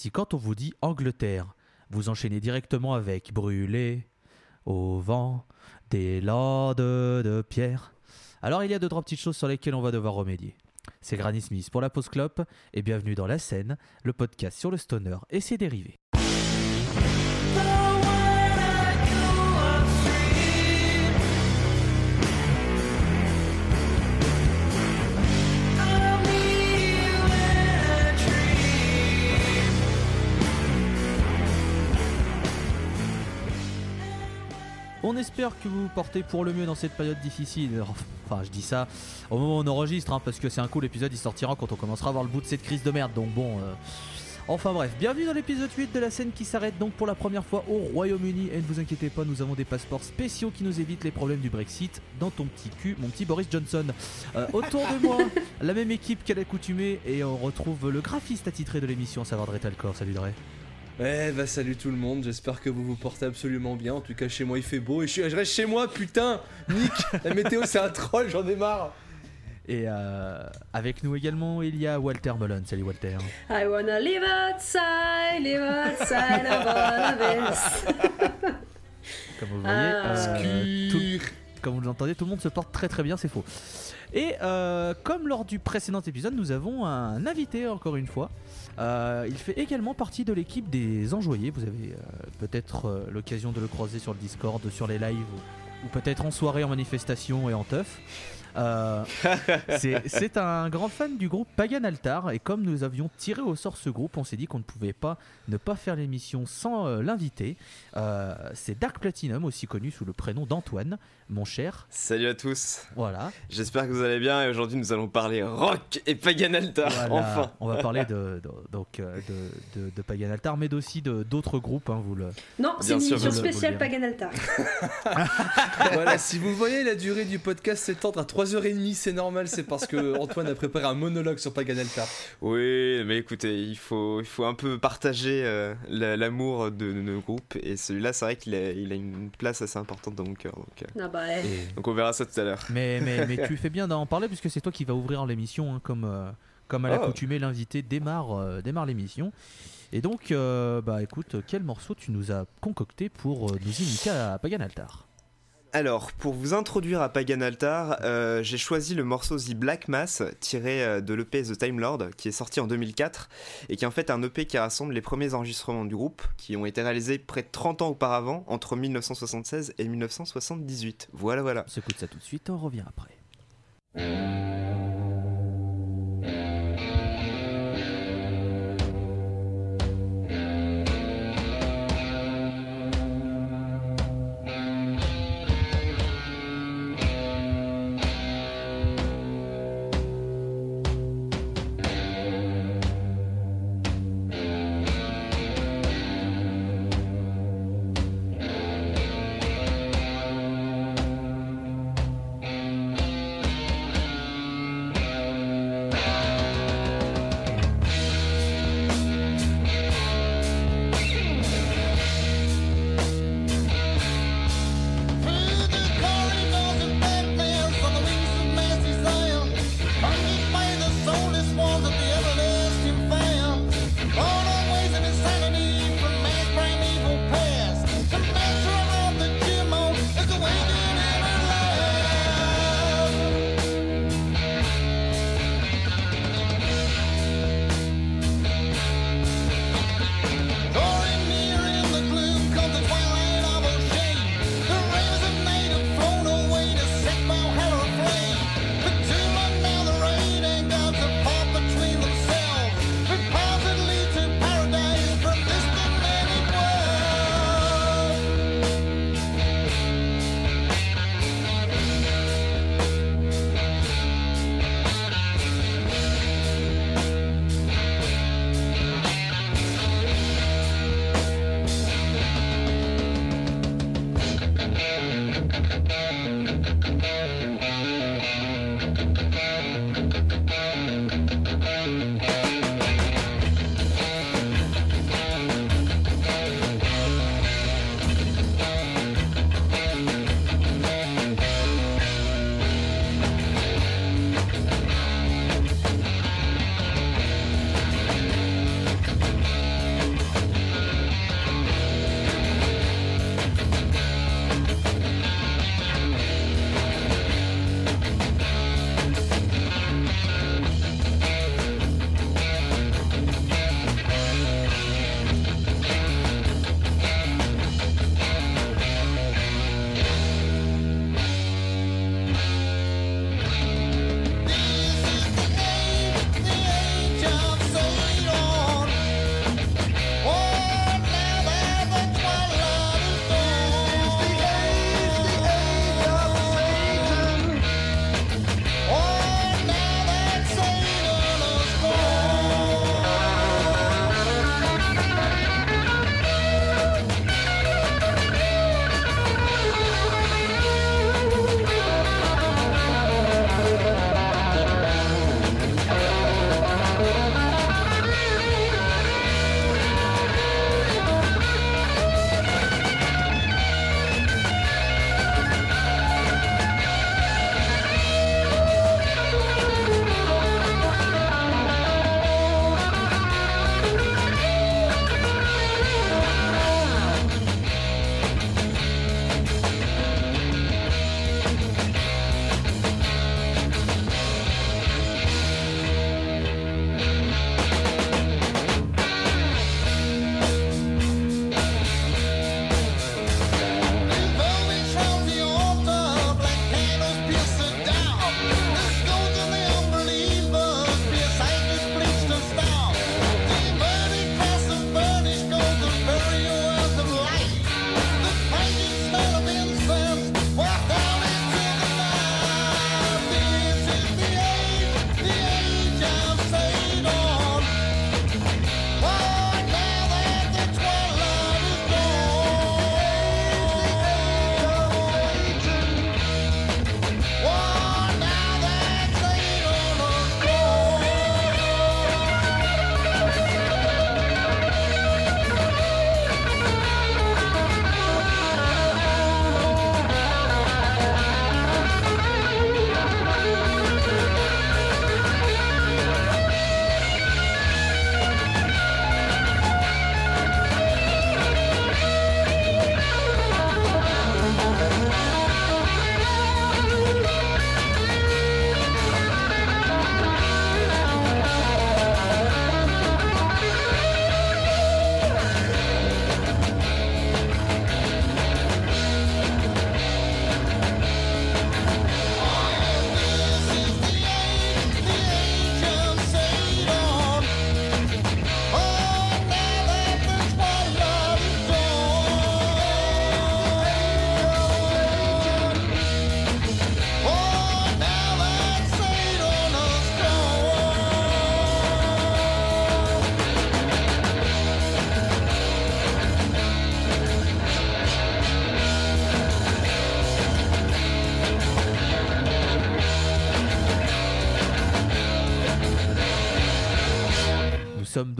si quand on vous dit Angleterre, vous enchaînez directement avec brûler au vent des landes de pierre. Alors il y a deux trois petites choses sur lesquelles on va devoir remédier. C'est Granny Smith pour la pause clope et bienvenue dans La Scène, le podcast sur le stoner et ses dérivés. On espère que vous vous portez pour le mieux dans cette période difficile. Enfin, je dis ça au moment où on enregistre, hein, parce que c'est un cool épisode, il sortira quand on commencera à voir le bout de cette crise de merde. Donc bon. euh, Enfin bref, bienvenue dans l'épisode 8 de la scène qui s'arrête donc pour la première fois au Royaume-Uni. Et ne vous inquiétez pas, nous avons des passeports spéciaux qui nous évitent les problèmes du Brexit dans ton petit cul, mon petit Boris Johnson. Euh, autour de moi, la même équipe qu'à l'accoutumée, et on retrouve le graphiste attitré de l'émission, à savoir Dre Talcor. Salut Dre. Eh bah salut tout le monde, j'espère que vous vous portez absolument bien. En tout cas chez moi il fait beau et je, suis- je reste chez moi putain Nick La météo c'est un troll, j'en ai marre Et euh, avec nous également, il y a Walter Mullen. Salut Walter. I wanna live outside, live outside of all of this. Comme vous le voyez, Ah. euh, tout- comme vous l'entendez, tout le monde se porte très très bien, c'est faux. Et euh, comme lors du précédent épisode, nous avons un invité encore une fois. Euh, il fait également partie de l'équipe des enjoyés. Vous avez euh, peut-être l'occasion de le croiser sur le Discord, sur les lives, ou, ou peut-être en soirée, en manifestation et en teuf. Euh, c'est un grand fan du groupe Pagan Altar et comme nous avions tiré au sort ce groupe, on s'est dit qu'on ne pouvait pas ne pas faire l'émission sans euh, l'inviter. Euh, c'est Dark Platinum, aussi connu sous le prénom d'Antoine, mon cher. Salut à tous, Voilà. j'espère que vous allez bien et aujourd'hui nous allons parler rock et Pagan Altar, Voilà. enfin On va parler de, de- donc, de, de- de Pagan Altar, mais aussi de- d'autres groupes. hein, vous le... Non, c'est une émission spéciale direz. Pagan Altar. Voilà, si vous voyez la durée du podcast s'étendre à 3h30, c'est normal, c'est parce que Antoine a préparé un monologue sur Pagan Altar. Oui, mais écoutez, il faut, il faut un peu partager euh, la- l'amour de, de nos groupes et celui-là c'est vrai qu'il a, il a une place assez importante dans mon cœur, donc, euh, Ah bah. Et- donc on verra ça tout à l'heure. Mais, mais, mais tu fais bien d'en parler puisque c'est toi qui vas ouvrir l'émission, hein, comme, euh, comme à Oh. l'accoutumée, l'invité démarre, euh, démarre l'émission. Et donc, euh, bah écoute, quel morceau tu nous as concocté pour euh, nous initier à Pagan Altar? Alors, pour vous introduire à Pagan Altar, euh, j'ai choisi le morceau The Black Mass, tiré euh, de l'EP The Time Lord, qui est sorti en 2004, et qui est en fait un EP qui rassemble les premiers enregistrements du groupe, qui ont été réalisés près de 30 ans auparavant, entre 1976 et 1978. Voilà, voilà. On s'écoute ça tout de suite, on revient après.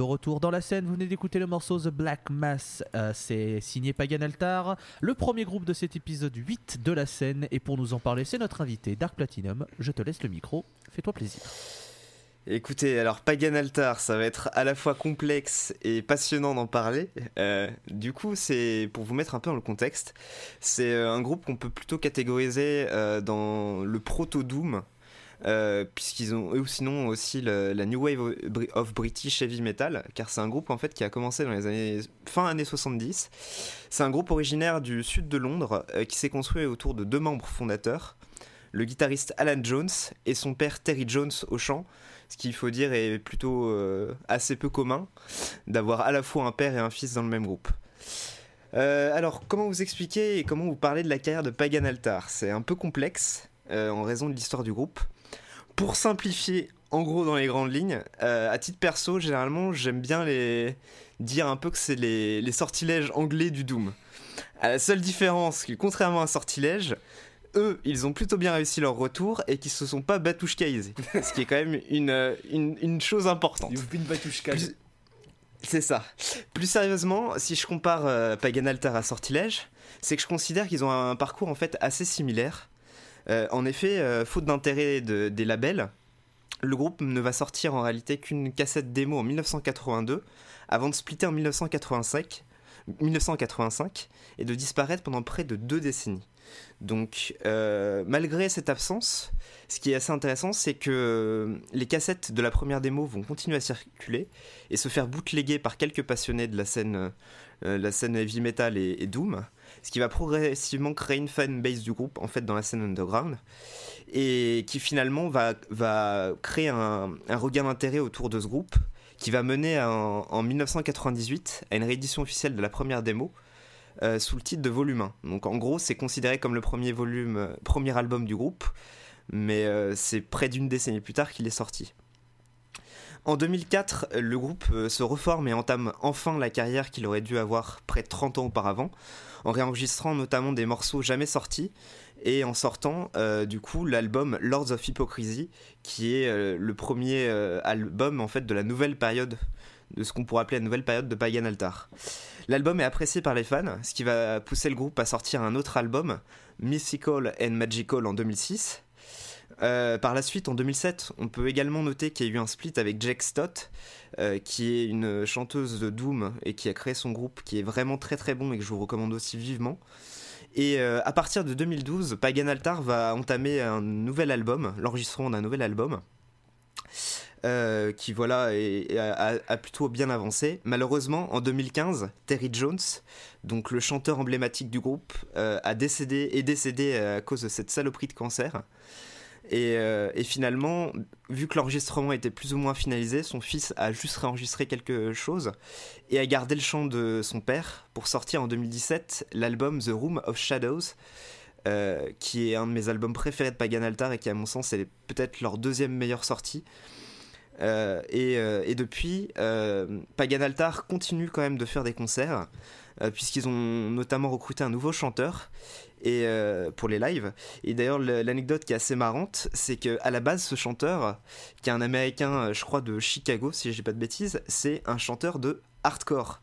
De retour dans la scène. Vous venez d'écouter le morceau The Black Mass. Euh, c'est signé Pagan Altar, le premier groupe de cet épisode 8 de la scène. Et pour nous en parler, c'est notre invité Dark Platinum. Je te laisse le micro. Fais-toi plaisir. Écoutez, alors Pagan Altar, ça va être à la fois complexe et passionnant d'en parler. Euh, du coup, c'est pour vous mettre un peu dans le contexte, c'est euh, un groupe qu'on peut plutôt catégoriser dans le proto-doom, euh, puisqu'ils ont eux sinon aussi la New Wave of British Heavy Metal, car c'est un groupe en fait qui a commencé dans les années fin années 70. C'est un groupe originaire du sud de Londres euh, qui s'est construit autour de deux membres fondateurs, le guitariste Alan Jones et son père Terry Jones au chant ce qu'il faut dire est plutôt euh, assez peu commun d'avoir à la fois un père et un fils dans le même groupe. Alors, comment vous expliquer et comment vous parler de la carrière de Pagan Altar? C'est un peu complexe en raison de l'histoire du groupe. Pour simplifier, en gros, dans les grandes lignes, euh, à titre perso, généralement, j'aime bien les dire un peu que c'est les, les sortilèges anglais du Doom. À la seule différence que, contrairement à un sortilège, eux, ils ont plutôt bien réussi leur retour et qu'ils se sont pas batouchkaisés. ce qui est quand même une, euh, une, une chose importante. Une. Plus- C'est ça. Plus sérieusement, si je compare euh, Pagan Altar à Sortilège, c'est que je considère qu'ils ont un parcours en fait assez similaire. Euh, en effet, euh, faute d'intérêt de- des labels, le groupe ne va sortir en réalité qu'une cassette démo en 1982, avant de splitter en 1985, 1985 et de disparaître pendant près de deux décennies. Donc, euh, malgré cette absence, ce qui est assez intéressant, c'est que les cassettes de la première démo vont continuer à circuler et se faire bootleguer par quelques passionnés de la scène, la scène heavy metal et, et doom, ce qui va progressivement créer une fanbase du groupe en fait dans la scène underground et qui finalement va, va créer un, un regain d'intérêt autour de ce groupe qui va mener en, en 1998 à une réédition officielle de la première démo euh, sous le titre de Volume 1. Donc en gros, c'est considéré comme le premier volume, euh, premier album du groupe, mais euh, c'est près d'une décennie plus tard qu'il est sorti. En 2004, le groupe se reforme et entame enfin la carrière qu'il aurait dû avoir près de 30 ans auparavant, en réenregistrant notamment des morceaux jamais sortis et en sortant euh, du coup l'album Lords of Hypocrisy, qui est euh, le premier euh, album en fait de la nouvelle période, de ce qu'on pourrait appeler la nouvelle période de Pagan Altar. L'album est apprécié par les fans, ce qui va pousser le groupe à sortir un autre album, Mythical and Magical en 2006. Euh, par la suite, en 2007, on peut également noter qu'il y a eu un split avec Jack Stott, euh, qui est une chanteuse de Doom et qui a créé son groupe, qui est vraiment très très bon et que je vous recommande aussi vivement. Et euh, à partir de 2012, Pagan Altar va entamer un nouvel album, l'enregistrement d'un nouvel album. qui voilà a, plutôt bien avancé. Malheureusement, en 2015, Terry Jones, donc le chanteur emblématique du groupe, a décédé est décédé à cause de cette saloperie de cancer. Et, euh, et finalement, vu que l'enregistrement était plus ou moins finalisé, son fils a juste réenregistré quelque chose et a gardé le chant de son père pour sortir en 2017 l'album The Room of Shadows, euh, qui est un de mes albums préférés de Pagan Altar et qui, à mon sens, est peut-être leur deuxième meilleure sortie. Euh, et, depuis, Pagan Altar continue quand même de faire des concerts, puisqu'ils ont notamment recruté un nouveau chanteur et, euh, pour les lives. Et d'ailleurs, le- l'anecdote qui est assez marrante, c'est que à la base, ce chanteur, qui est un américain, euh, je crois, de Chicago, si j'ai pas de bêtises, c'est un chanteur de hardcore.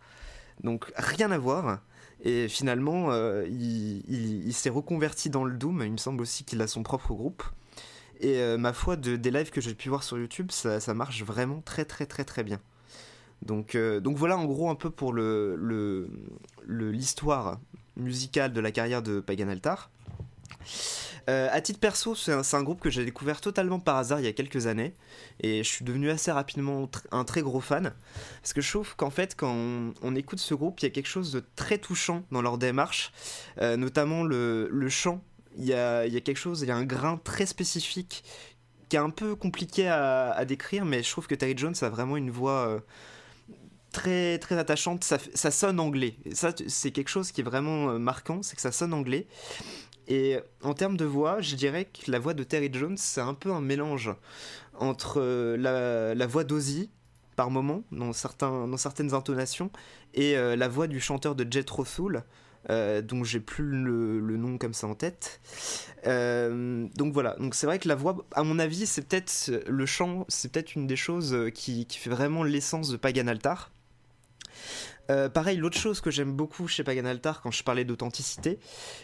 Donc rien à voir. Et finalement, euh, il, s'est reconverti dans le Doom. Il me semble aussi qu'il a son propre groupe. Et ma foi, de, des lives que j'ai pu voir sur YouTube, ça, marche vraiment très très très très bien. Donc, voilà en gros un peu pour l'histoire musicale de la carrière de Pagan Altar. Euh, à titre perso, c'est un, groupe que j'ai découvert totalement par hasard il y a quelques années et je suis devenu assez rapidement un très gros fan parce que je trouve qu'en fait quand on, écoute ce groupe, il y a quelque chose de très touchant dans leur démarche, euh, notamment le, chant. Il y, a, quelque chose, il y a un grain très spécifique qui est un peu compliqué à, décrire, mais je trouve que Terry Jones a vraiment une voix euh, très attachante. Ça, sonne anglais. Ça, c'est quelque chose qui est vraiment euh, marquant, c'est que ça sonne anglais. Et en termes de voix, je dirais que la voix de Terry Jones, c'est un peu un mélange entre euh, la, voix d'Ozzy, par moment, dans, certaines intonations, et euh, la voix du chanteur de Jet euh, dont j'ai plus le, nom comme ça en tête. Donc voilà, donc c'est vrai que la voix, à mon avis, c'est peut-être le chant, c'est peut-être une des choses qui fait vraiment l'essence de Pagan Altar. Euh, pareil, l'autre chose que j'aime beaucoup chez Pagan Altar quand je parlais d'authenticité,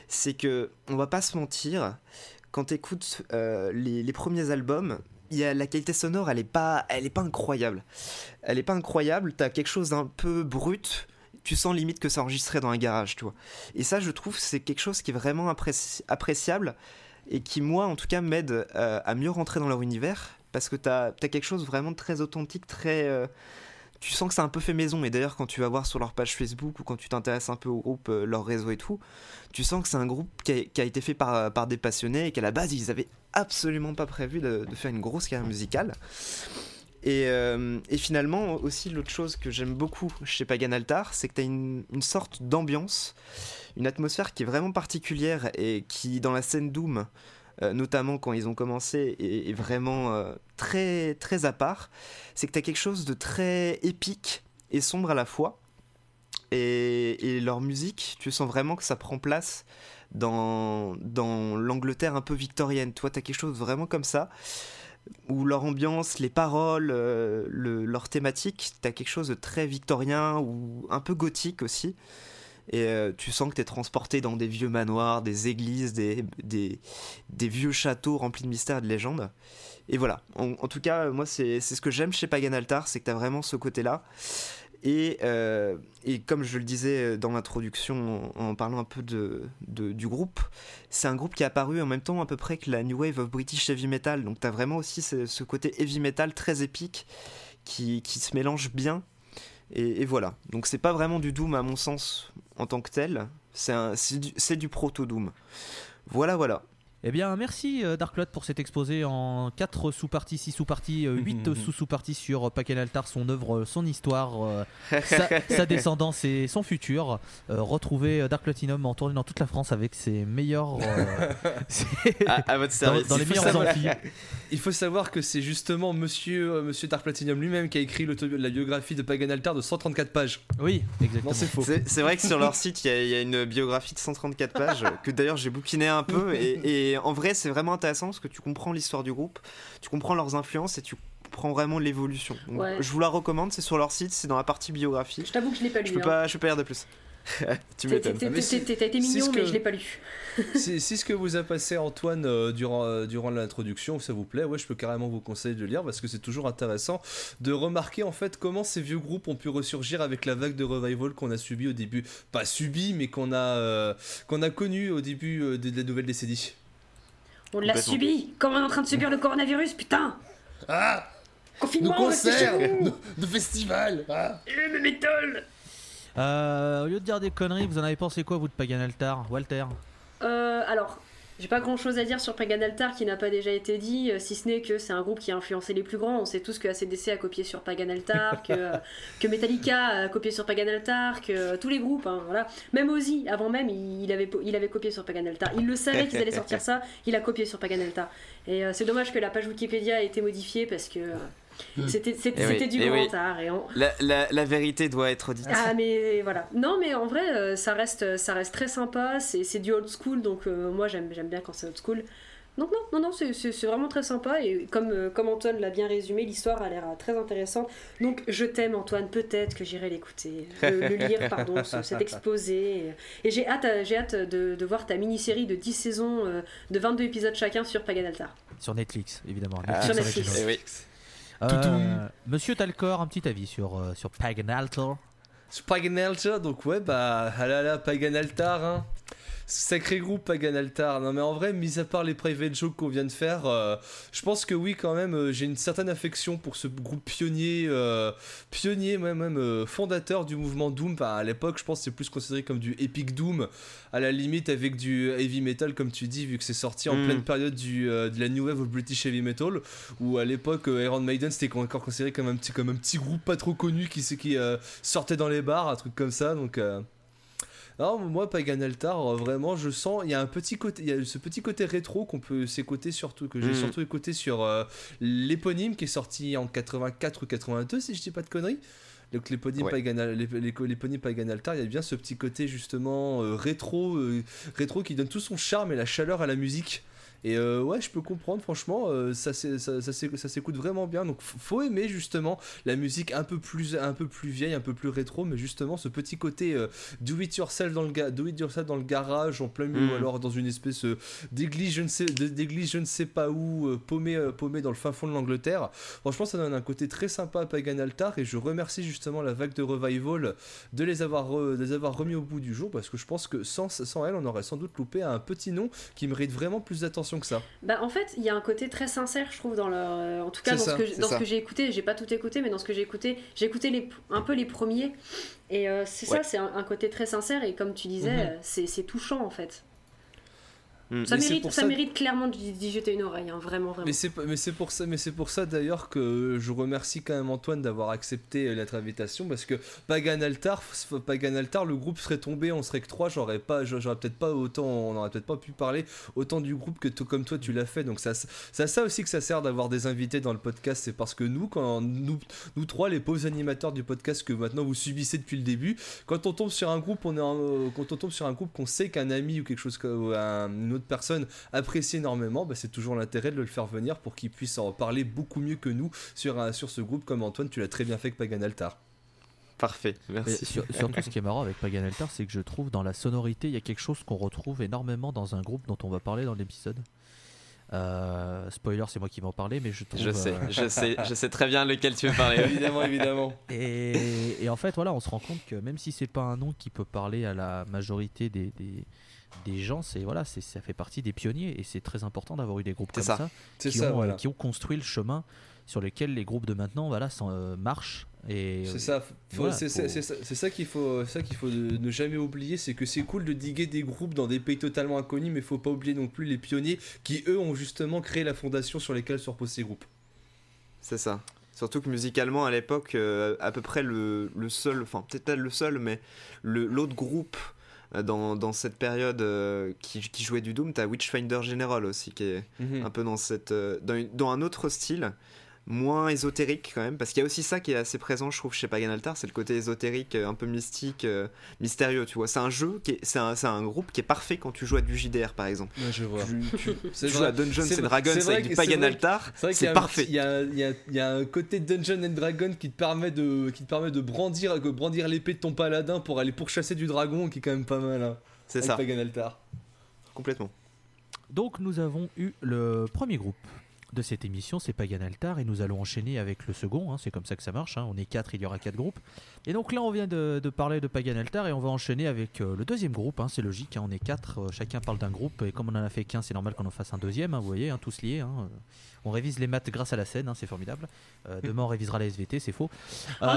c'est que on va pas se mentir, quand tu écoutes les, premiers albums, y a, la qualité sonore, elle est pas, elle est pas incroyable. Elle est pas incroyable. T'as quelque chose d'un peu brut. Tu sens limite que c'est enregistré dans un garage, tu vois. Et ça, je trouve, c'est quelque chose qui est vraiment appréci- appréciable et qui, moi, en tout cas, m'aide euh, à mieux rentrer dans leur univers parce que t'as as quelque chose vraiment très authentique, très. Euh, tu sens que c'est un peu fait maison. Et d'ailleurs, quand tu vas voir sur leur page Facebook ou quand tu t'intéresses un peu au groupe, euh, leur réseau et tout, tu sens que c'est un groupe qui a, été fait par, par des passionnés et qu'à la base, ils avaient absolument pas prévu de, faire une grosse carrière musicale. Et, euh, et finalement, aussi, l'autre chose que j'aime beaucoup chez Pagan Altar, c'est que tu as une, une sorte d'ambiance, une atmosphère qui est vraiment particulière et qui, dans la scène Doom, euh, notamment quand ils ont commencé, est, vraiment euh, très, très à part. C'est que tu as quelque chose de très épique et sombre à la fois. Et, et leur musique, tu sens vraiment que ça prend place dans, dans l'Angleterre un peu victorienne. Toi, tu as quelque chose vraiment comme ça où leur ambiance, les paroles, euh, le- leur thématique, t'as quelque chose de très victorien ou un peu gothique aussi. Et euh, tu sens que t'es transporté dans des vieux manoirs, des églises, des, des, vieux châteaux remplis de mystères et de légendes. Et voilà. En, tout cas, moi, c'est ce que j'aime chez Pagan Altar, c'est que t'as vraiment ce côté-là. Et, euh, et comme je le disais dans l'introduction en, parlant un peu de, de- du groupe, c'est un groupe qui est apparu en même temps à peu près que la New Wave of British Heavy Metal. Donc t'as vraiment aussi ce, ce côté heavy metal très épique qui, qui se mélange bien. Et, voilà. Donc c'est pas vraiment du Doom à mon sens en tant que tel. C'est du, c'est du proto-Doom. Voilà, voilà. Eh bien, merci euh, Dark Lord pour cet exposé en 4 sous-parties, 6 sous-parties, 8 sous-sous-parties sur euh, Pagan Altar, son œuvre, euh, son histoire, euh, sa, sa descendance et son futur. Euh, retrouvez euh, Dark Platinum en tournée dans toute la France avec ses meilleurs. euh, ses- À, à votre dans, service. dans les meilleurs savoir- amphis. Il faut savoir que c'est justement monsieur, euh, monsieur Dark Platinum lui-même qui a écrit la biographie de Pagan Altar de 134 pages. Oui, exactement. C'est faux. C'est vrai que sur leur site, il y, a- il y a une biographie de 134 pages que d'ailleurs j'ai bouquiné un peu. Et, et en vrai, c'est vraiment intéressant parce que tu comprends l'histoire du groupe, tu comprends leurs influences et tu comprends vraiment l'évolution. Ouais. Je vous la recommande, c'est sur leur site, c'est dans la partie biographie. Je t'avoue que je l'ai pas lu. Je peux hein. pas, je peux pas dire de plus. tu m'étonnes. t'es- Ah, T'as été mignon, ce mais que- je l'ai pas lu. si, si ce que vous a passé Antoine euh, durant, euh, durant l'introduction, ça vous plaît, ouais, je peux carrément vous conseiller de le lire parce que c'est toujours intéressant de remarquer en fait comment ces vieux groupes ont pu ressurgir avec la vague de revival qu'on a subi au début, pas subi, mais qu'on a euh, qu'on a connu au début euh, de, de la nouvelle décennie. On l'a subi Comme on est en train de subir le coronavirus, putain. Ah, Confinement, chez vous nos festivals. Ah. Et le métal Euh, au lieu de dire des conneries, vous en avez pensé quoi, vous, de Pagan Altar? Walter? Euh, alors, j'ai pas grand chose à dire sur Pagan Altar qui n'a pas déjà été dit, euh, si ce n'est que c'est un groupe qui a influencé les plus grands. On sait tous que ACDC a copié sur Pagan Altar, que, euh, que Metallica a copié sur Pagan Altar, que euh, tous les groupes, hein, voilà. Même Ozzy, avant même, il, il avait, il avait copié sur Pagan Altar. Il le savait qu'ils allaient sortir ça, il a copié sur Pagan Altar. Et c'est dommage que la page Wikipédia ait été modifiée parce que c'était c'était- Eh oui, du eh grand oui. art. Et on- La, la- la vérité doit être dite. ah mais voilà. Non mais en vrai euh, ça reste ça reste très sympa, c'est c'est du old school donc euh, moi j'aime j'aime bien quand c'est old school. Donc non non non c'est- vraiment très sympa et comme euh, comme Antoine l'a bien résumé, l'histoire a l'air très intéressante. Donc je t'aime Antoine, peut-être que j'irai l'écouter, le, le lire pardon, ce- cet exposé et, j'ai hâte j'ai hâte de, de voir ta mini-série de 10 saisons de 22 épisodes chacun sur Pagan Altar. Sur Netflix, évidemment. Ah, Sur Netflix Netflix. Euh. Monsieur Talcor, un petit avis sur, euh, sur Pagan Altar Pagan Altar, donc ouais, bah, ah là là, Pagan Altar, hein. Sacré groupe Pagan Altar. Non mais en vrai, mis à part les private jokes qu'on vient de faire, euh, je pense que oui quand même, euh, j'ai une certaine affection pour ce groupe pionnier, euh, pionnier même, même fondateur du mouvement Doom. Enfin, à l'époque, je pense que c'est plus considéré comme du epic Doom, à la limite avec du heavy metal comme tu dis, vu que c'est sorti en Mm. pleine période du, de la new wave of British heavy metal, où à l'époque Iron Maiden c'était encore considéré comme un petit, comme un petit groupe pas trop connu qui, qui sortait dans les bars, un truc comme ça. Donc non, moi, Pagan Altar, euh, vraiment, je sens, il y a un petit côté, il y a ce petit côté rétro qu'on peut s'écouter surtout, que j'ai Mm. surtout écouté sur euh, l'éponyme qui est sorti en 84 ou 82, si je dis pas de conneries. Donc les ponymes Ouais. Pagan, Altar, il y a bien ce petit côté justement euh, rétro, euh, rétro qui donne tout son charme et la chaleur à la musique. Et euh, ouais, je peux comprendre, franchement, euh, ça, s'é- ça, ça, s'é- ça s'écoute vraiment bien. Donc faut aimer justement la musique un peu plus, un peu plus vieille, un peu plus rétro, mais justement ce petit côté euh, do it yourself dans le ga- do it yourself dans le garage en plein milieu, Mm. ou alors dans une espèce euh, d'église, je ne sais, d'église, je ne sais pas où, euh, paumé, euh, paumé dans le fin fond de l'Angleterre. Franchement, ça donne un côté très sympa à Pagan Altar et je remercie justement la vague de revival de les avoir, re- de les avoir remis au bout du jour parce que je pense que sans, sans elle, on aurait sans doute loupé un petit nom qui mérite vraiment plus d'attention que ça. Bah, en fait, il y a un côté très sincère, je trouve, dans leur. en tout cas, dans, ça, ce que, dans ce que j'ai écouté. J'ai pas tout écouté, mais dans ce que j'ai écouté, j'ai écouté les, un peu les premiers. Et euh, c'est ça, c'est un, un côté très sincère. Et comme tu disais, Mhm. euh, c'est touchant en fait. Mm. Ça mérite, ça ça- mérite clairement d'y jeter une oreille, hein, vraiment, vraiment. Mais c'est pas- mais c'est pour ça mais c'est pour ça d'ailleurs que je remercie quand même Antoine d'avoir accepté euh, notre invitation parce que Pagan Altar f- Pagan Altar le groupe serait tombé on serait que trois j'aurais pas j'aurais peut-être pas autant on aurait peut-être pas pu parler autant du groupe que tout comme toi tu l'as fait donc ça c'est à ça aussi que ça sert d'avoir des invités dans le podcast c'est parce que nous quand nous nous trois les pauvres animateurs du podcast que maintenant vous subissez depuis le début quand on tombe sur un groupe on est en- euh, quand on tombe sur un groupe qu'on sait qu'un ami ou quelque chose un- une autre personne apprécie énormément, bah, c'est toujours l'intérêt de le faire venir pour qu'il puisse en parler beaucoup mieux que nous sur, un- sur ce groupe, comme Antoine, tu l'as très bien fait avec Pagan Altar. Parfait, merci. sur- surtout, ce qui est marrant avec Pagan Altar, c'est que je trouve dans la sonorité, il y a quelque chose qu'on retrouve énormément dans un groupe dont on va parler dans l'épisode. Euh, spoiler, c'est moi qui vais en parler, mais je trouve. Je sais, euh, je sais, je sais très bien lequel tu veux parler. évidemment, évidemment. Et, et en fait, voilà, on se rend compte que même si c'est pas un nom qui peut parler à la majorité des, des, des gens, c'est voilà, c'est ça fait partie des pionniers et c'est très important d'avoir eu des groupes comme ça. ça, C'est qui, ça, ont, euh, voilà. qui ont construit le chemin sur lequel les groupes de maintenant, voilà, s'en, euh, marchent. Et C'est ça, faut- voilà, c'est faut- c'est- c'est ça, c'est ça qu'il faut, ça qu'il faut ne ne jamais oublier, c'est que c'est cool de diguer des groupes dans des pays totalement inconnus, mais faut pas oublier non plus les pionniers qui eux ont justement créé la fondation sur lesquelles se reposent ces groupes. C'est ça. Surtout que musicalement, à l'époque, euh, à peu près le, le seul, enfin peut-être pas le seul, mais le- l'autre groupe euh, dans, dans cette période euh, qui, qui jouait du Doom, t'as Witchfinder General aussi, qui est Mhm. un peu dans, cette, euh, dans, une- dans un autre style, moins ésotérique quand même, parce qu'il y a aussi ça qui est assez présent, je trouve, chez Pagan Altar, c'est le côté ésotérique, euh, un peu mystique, euh, mystérieux, tu vois. C'est un jeu, qui est- c'est un, c'est un groupe qui est parfait quand tu joues à du JDR, par exemple. Ouais, je vois. Tu, tu- C'est tu joues vrai. à Dungeons C'est and vrai- Dragons c'est vrai avec que- du c'est Pagan vrai- Altar, C'est vrai c'est un parfait. Il y, a, il y a- il y a un côté Dungeon and Dragon qui te permet de, qui te permet de brandir, de brandir l'épée de ton paladin pour aller pourchasser du dragon, qui est quand même pas mal. Hein, C'est avec ça, Pagan Altar. complètement. Donc nous avons eu le premier groupe de cette émission, c'est Pagan Altar, et nous allons enchaîner avec le second, hein, c'est comme ça que ça marche, hein, on est quatre, il y aura quatre groupes. Et donc là on vient de, de parler de Pagan Altar et on va enchaîner avec euh, le deuxième groupe, hein, c'est logique, on est quatre, euh, chacun parle d'un groupe, et comme on en a fait qu'un, c'est normal qu'on en fasse un deuxième, vous voyez, tous liés. on révise les maths grâce à la scène, c'est formidable. Euh, demain on révisera la SVT, c'est faux. Oh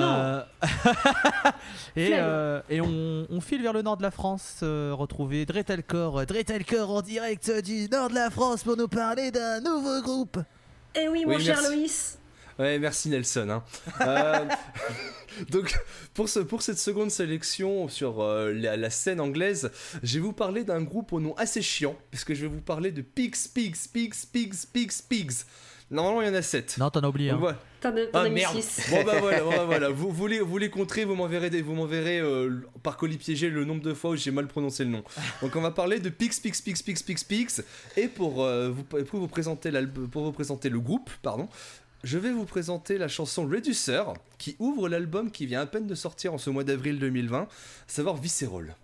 Euh, et on, on file vers le nord de la France, retrouver Dretelcore, Dretelcore en direct du nord de la France pour nous parler d'un nouveau groupe. Eh oui, Oui, mon cher merci. Loïs. Ouais, merci Nelson. hein. Euh, donc, pour, ce, pour cette seconde sélection sur euh, la, la scène anglaise, je vais vous parler d'un groupe au nom assez chiant, puisque je vais vous parler de Pigs, Pigs, Pigs, Pigs, Pigs, Pigs. Normalement, il y en a 7. Non, t'en as oublié. hein. T'en as, t'en Ah as mis merde. six. Bon bah voilà, bon, bah, voilà. Vous, vous les, vous les compterez, vous m'enverrez, des- vous m'enverrez euh, par colis piégé le nombre de fois où j'ai mal prononcé le nom. Donc on va parler de Pix Pix Pix Pix Pix Pix et pour euh, vous pour vous présenter pour vous présenter le groupe, pardon. Je vais vous présenter la chanson Reducer qui ouvre l'album qui vient à peine de sortir en ce mois d'avril 2020, à savoir Visceral.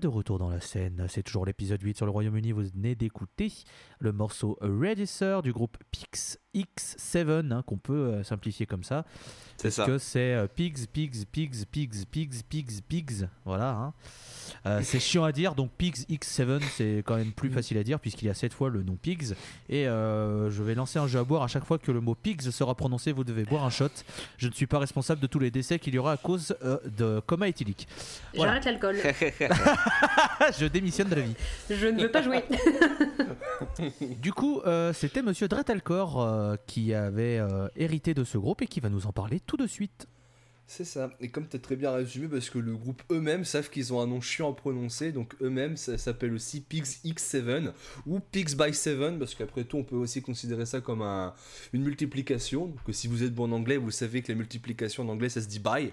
Êtes de retour dans la scène, c'est toujours l'épisode 8 sur le Royaume-Uni, vous venez d'écouter le morceau Register du groupe Pix X7, hein, qu'on peut euh, simplifier comme ça. C'est ça. que c'est euh, Pigs, Pigs, Pigs, Pigs, Pigs, Pigs, Pigs, voilà. hein. Euh, c'est chiant à dire, donc Pigs X7 c'est quand même plus facile à dire puisqu'il y a 7 fois le nom Pigs. Et euh, je vais lancer un jeu à boire à chaque fois que le mot Pigs sera prononcé, vous devez boire un shot. Je ne suis pas responsable de tous les décès qu'il y aura à cause euh, de coma éthylique. Voilà. J'arrête l'alcool. je démissionne de la vie. Je ne veux pas jouer. Du coup, euh, c'était Monsieur Dretalcor euh, qui avait euh, hérité de ce groupe et qui va nous en parler tout de suite. C'est ça. Et comme tu as très bien résumé, parce que le groupe eux-mêmes savent qu'ils ont un nom chiant à prononcer, donc eux-mêmes, ça s'appelle aussi Pigs X7 ou Pigs by 7, parce qu'après tout, on peut aussi considérer ça comme un- une multiplication. Donc si vous êtes bon en anglais, vous savez que la multiplication en anglais, ça se dit by.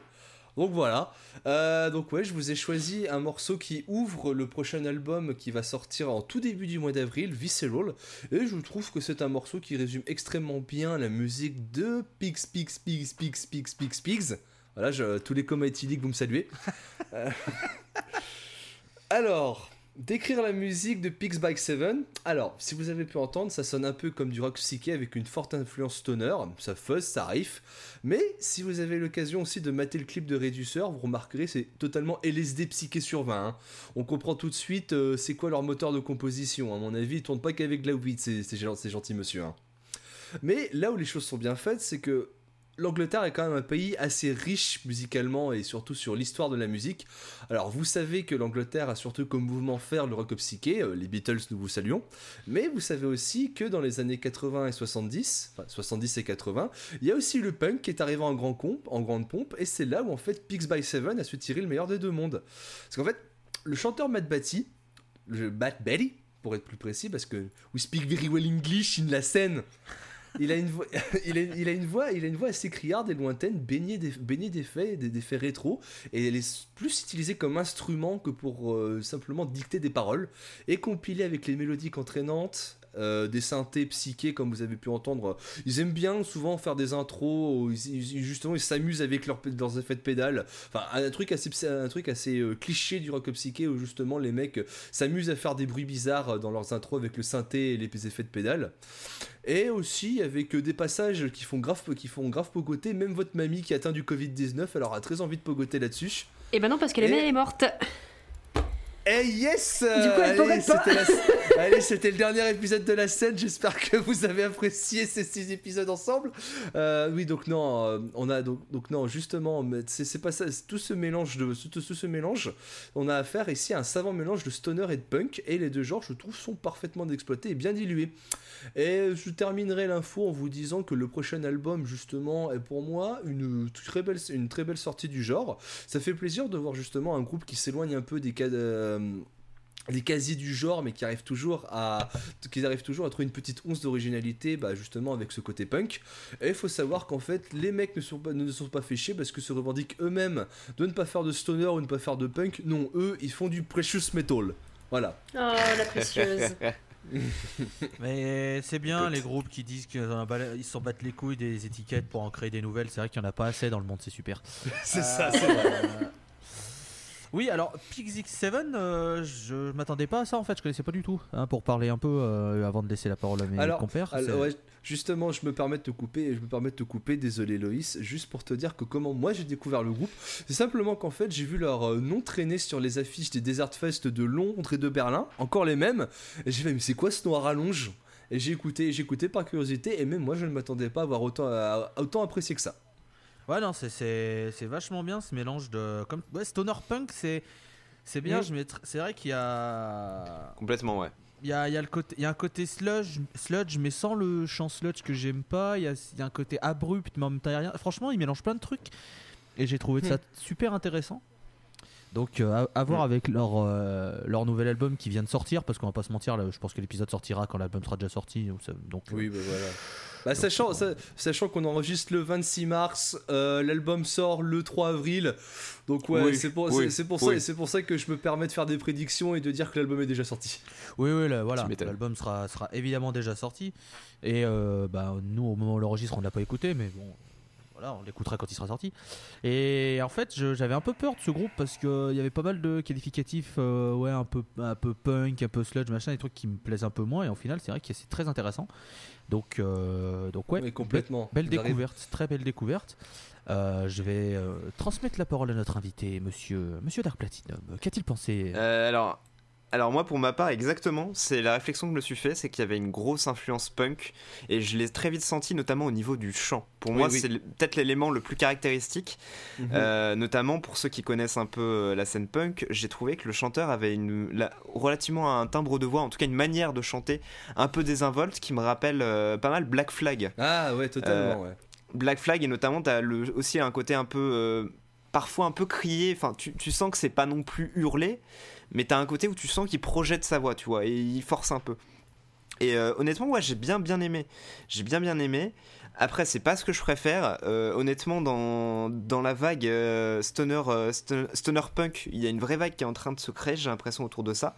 Donc voilà. Euh, donc ouais, je vous ai choisi un morceau qui ouvre le prochain album qui va sortir en tout début du mois d'avril, Visceral. Et je trouve que c'est un morceau qui résume extrêmement bien la musique de Pigs, Pigs, Pigs, Pigs, Pigs, Pigs, Pigs. Voilà, je- tous les comas éthyliques, vous me saluez. Euh, Alors, décrire la musique de Pigs by Seven. Alors, si vous avez pu entendre, ça sonne un peu comme du rock psyché avec une forte influence stoner. Ça fuzz, ça riff. Mais si vous avez l'occasion aussi de mater le clip de Reducer, vous remarquerez c'est totalement LSD psyché sur 20. hein. On comprend tout de suite euh, c'est quoi leur moteur de composition. À mon avis, ils tournent pas qu'avec de la weed, c'est gentil monsieur. hein. Mais là où les choses sont bien faites, c'est que l'Angleterre est quand même un pays assez riche musicalement et surtout sur l'histoire de la musique. Alors vous savez que l'Angleterre a surtout comme mouvement faire le rock psyché, euh, les Beatles nous vous saluons, mais vous savez aussi que dans les années 80 et 70, enfin 70 et 80, il y a aussi le punk qui est arrivé en, grand pompe, en grande pompe et c'est là où en fait Pigs by Seven a su tirer le meilleur des deux mondes. Parce qu'en fait, le chanteur Matt Batty, le Matt Betty pour être plus précis, parce que we speak very well English in la scène. Il a une voix, il a, une voix, il a une voix assez criarde et lointaine, baignée d'eff- baignée d'effets, des- d'effets rétro, et elle est plus utilisée comme instrument que pour euh, simplement dicter des paroles, et compilée avec les mélodiques entraînantes, euh, des synthés psychés comme vous avez pu entendre. Ils aiment bien souvent faire des intros, où ils- ils- justement ils s'amusent avec leurs, leurs effets de pédale. Enfin un truc assez, un truc assez euh, cliché du rock psyché où justement les mecs s'amusent à faire des bruits bizarres euh, dans leurs intros avec le synthé et les effets de pédale. Et aussi avec euh, des passages qui font grave, qui font grave pogoter. Même votre mamie qui a atteint du Covid-19, elle aura très envie de pogoter là-dessus. Et ben non, parce que la Et- est morte. Eh yes Du coup, elle Allez, pogote pas. c'était la- Allez, c'était le dernier épisode de la scène. J'espère que vous avez apprécié ces six épisodes ensemble. Euh, oui, donc non, euh, on a donc, donc non, justement, c'est pas ça. Tout ce mélange de tout, tout ce mélange, on a affaire ici à un savant mélange de stoner et de punk, et les deux genres, je trouve, sont parfaitement exploités et bien dilués. Et je terminerai l'info en vous disant que le prochain album, justement, est pour moi une très belle, une très belle sortie du genre. Ça fait plaisir de voir justement un groupe qui s'éloigne un peu des cas. euh, des casiers du genre mais qui arrivent toujours à qui arrivent toujours à trouver une petite once d'originalité bah, justement avec ce côté punk et il faut savoir qu'en fait les mecs ne sont pas ne sont pas fait chier parce que se revendiquent eux-mêmes de ne pas faire de stoner ou ne pas faire de punk non eux ils font du precious metal voilà Oh, la précieuse. Mais c'est bien Écoute. les groupes qui disent qu'ils s'en battent les couilles des étiquettes pour en créer des nouvelles. C'est vrai qu'il n'y en a pas assez dans le monde, c'est super. c'est Euh, ça c'est vrai Oui, alors PixX7, euh, je m'attendais pas à ça en fait, je connaissais pas du tout. hein, pour parler un peu euh, avant de laisser la parole à mes Alors, compères. Alors, c'est- ouais, justement, je me permets de te couper, je me permets de te couper, désolé Loïs, juste pour te dire que comment moi j'ai découvert le groupe, c'est simplement qu'en fait j'ai vu leur euh, nom traîner sur les affiches des Desert Fest de Londres et de Berlin, encore les mêmes, et j'ai fait mais c'est quoi ce noir rallonge Et j'ai écouté, j'ai écouté par curiosité, et même moi je ne m'attendais pas à avoir autant, à- à autant apprécié que ça. Ouais, non, c'est- c'est c'est vachement bien ce mélange de. Comme... Ouais, Stoner Punk, c'est. C'est bien, Mm. je mettrais- c'est vrai qu'il y a. Complètement, ouais. Il y a, il y a le côté, il y a un côté sludge, sludge, mais sans le chant sludge que j'aime pas. Il y, a, il y a un côté abrupt, mais en même temps, il y a rien. Franchement, il mélange plein de trucs. Et j'ai trouvé ça super intéressant. Donc, euh, à, à voir Mm. avec leur, euh, leur nouvel album qui vient de sortir, parce qu'on va pas se mentir, là, je pense que l'épisode sortira quand l'album sera déjà sorti. Donc, ça- donc, euh, Oui, bah voilà. Bah, sachant sa- sachant qu'on enregistre le 26 mars, euh, l'album sort le 3 avril. Donc ouais, Oui, c'est pour, oui, c'est- c'est pour oui. ça, c'est pour ça que je me permets de faire des prédictions et de dire que l'album est déjà sorti. Oui, oui, là, voilà. L'album sera, sera évidemment déjà sorti. Et euh, bah, nous, au moment où on l'enregistre, on l'a pas écouté, mais bon. Voilà, on l'écoutera quand il sera sorti. Et en fait, j'avais un peu peur de ce groupe parce qu'il y avait pas mal de qualificatifs, euh, ouais, un peu, un peu punk, un peu sludge, machin, des trucs qui me plaisent un peu moins. Et au final, c'est vrai que c'est très intéressant. Donc, euh, donc ouais, Mais complètement. Belle découverte, très belle découverte. Euh, je vais euh, transmettre la parole à notre invité, monsieur, monsieur Dark Platinum. Qu'a-t-il pensé? Euh, alors, alors moi pour ma part exactement, c'est la réflexion que je me suis fait, c'est qu'il y avait une grosse influence punk et je l'ai très vite senti notamment au niveau du chant. Pour Oui, moi oui. c'est peut-être l'élément le plus caractéristique, Mhm. Euh, notamment pour ceux qui connaissent un peu euh, la scène punk. J'ai trouvé que le chanteur avait une la- relativement un timbre de voix, en tout cas une manière de chanter un peu désinvolte qui me rappelle euh, pas mal Black Flag. Ah ouais, totalement, ouais. Black Flag et notamment t'as le, aussi un côté un peu parfois un peu crié enfin tu, tu sens que c'est pas non plus hurlé mais t'as un côté où tu sens qu'il projette sa voix tu vois et il force un peu. Et euh, honnêtement ouais j'ai bien bien aimé. J'ai bien bien aimé. Après c'est pas ce que je préfère. Euh, honnêtement dans, dans la vague euh, stoner, sto- stoner punk il y a une vraie vague qui est en train de se créer j'ai l'impression autour de ça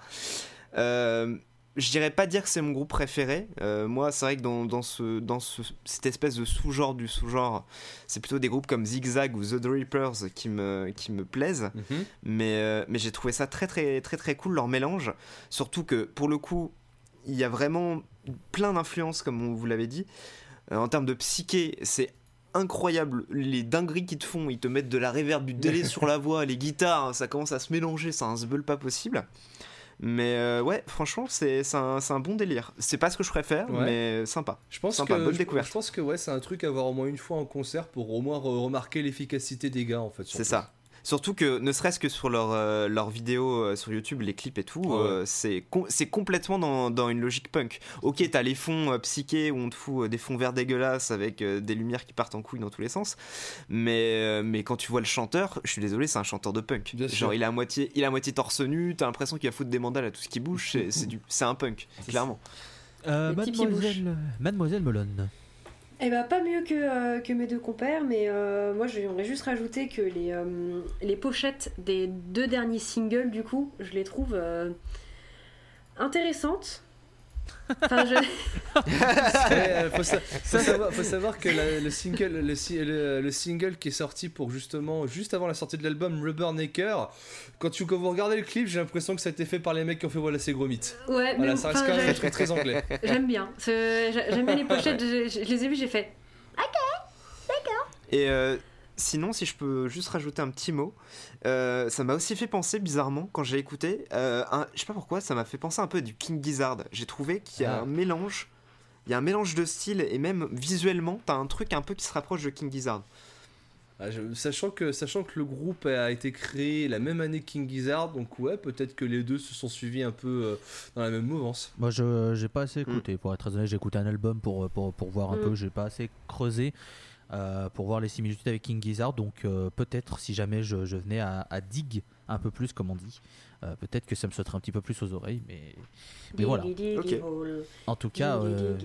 je dirais pas dire que c'est mon groupe préféré. Euh, moi, c'est vrai que dans, dans, ce, dans ce, cette espèce de sous-genre du sous-genre, c'est plutôt des groupes comme Zigzag ou The Drippers qui me, qui me plaisent. Mhm. Mais, euh, mais j'ai trouvé ça très, très, très, très cool, leur mélange. Surtout que, pour le coup, il y a vraiment plein d'influences, comme on vous l'avait dit. Euh, en termes de psyché, c'est incroyable les dingueries qu'ils te font. Ils te mettent de la reverb, du délai sur la voix, les guitares, hein, ça commence à se mélanger, c'est un zbeul pas possible. Mais euh, ouais, franchement, c'est un, un bon délire. C'est pas ce que je préfère, Ouais. mais sympa. Je pense Sympa, que bonne je, découverte. je pense que ouais, c'est un truc à voir au moins une fois en concert pour au moins re- remarquer l'efficacité des gars en fait. C'est ça. Surtout que, ne serait-ce que sur leurs euh, leurs vidéos euh, sur YouTube, les clips et tout, ouais. euh, c'est com- c'est complètement dans, dans une logique punk. Ok, t'as les fonds euh, psychés où on te fout euh, des fonds verts dégueulasses avec euh, des lumières qui partent en couille dans tous les sens. Mais, euh, mais quand tu vois le chanteur, je suis désolé, c'est un chanteur de punk. Bien sûr. Genre, il est à moitié, il est à moitié torse nu, t'as l'impression qu'il va foutre des mandales à tout ce qui bouge. C'est c'est du- c'est un punk, clairement. Euh, mademoiselle, mademoiselle Melon. Eh ben pas mieux que, euh, mes deux compères, mais euh, moi j'aimerais juste rajouter que les, euh, les pochettes des deux derniers singles, du coup, je les trouve intéressantes. Enfin, je... Ouais, euh, faut, sa- faut savoir, faut savoir que la- le, single, le, si- le- le single qui est sorti pour justement juste avant la sortie de l'album Rubbernecker, quand, tu, quand vous regardez le clip, j'ai l'impression que ça a été fait par les mecs qui ont fait voilà c'est gros mythes. Ouais, Voilà, mais ça reste quand même truc très anglais. j'aime bien. J'aime bien les pochettes, je, je- je les ai vues, j'ai fait. Et euh, sinon, si je peux juste rajouter un petit mot, euh, ça m'a aussi fait penser bizarrement quand j'ai écouté. euh, un- je sais pas pourquoi, ça m'a fait penser un peu à du King Gizzard. J'ai trouvé qu'il y a Ah. un mélange. Il y a un mélange de style et même visuellement, t'as un truc un peu qui se rapproche de King Gizzard. Ah, je- sachant, que, sachant que le groupe a été créé la même année que King Gizzard, donc ouais, peut-être que les deux se sont suivis un peu euh, dans la même mouvance. Moi, je j'ai pas assez écouté. Pour être très honnête, j'ai écouté un album pour, pour, pour voir un Mm. peu. J'ai pas assez creusé euh, pour voir les similitudes avec King Gizzard. Donc, euh, peut-être si jamais je, je venais à, à dig un peu plus, comme on dit, euh, peut-être que ça me sauterait un petit peu plus aux oreilles. Mais, mais voilà. En tout cas, euh,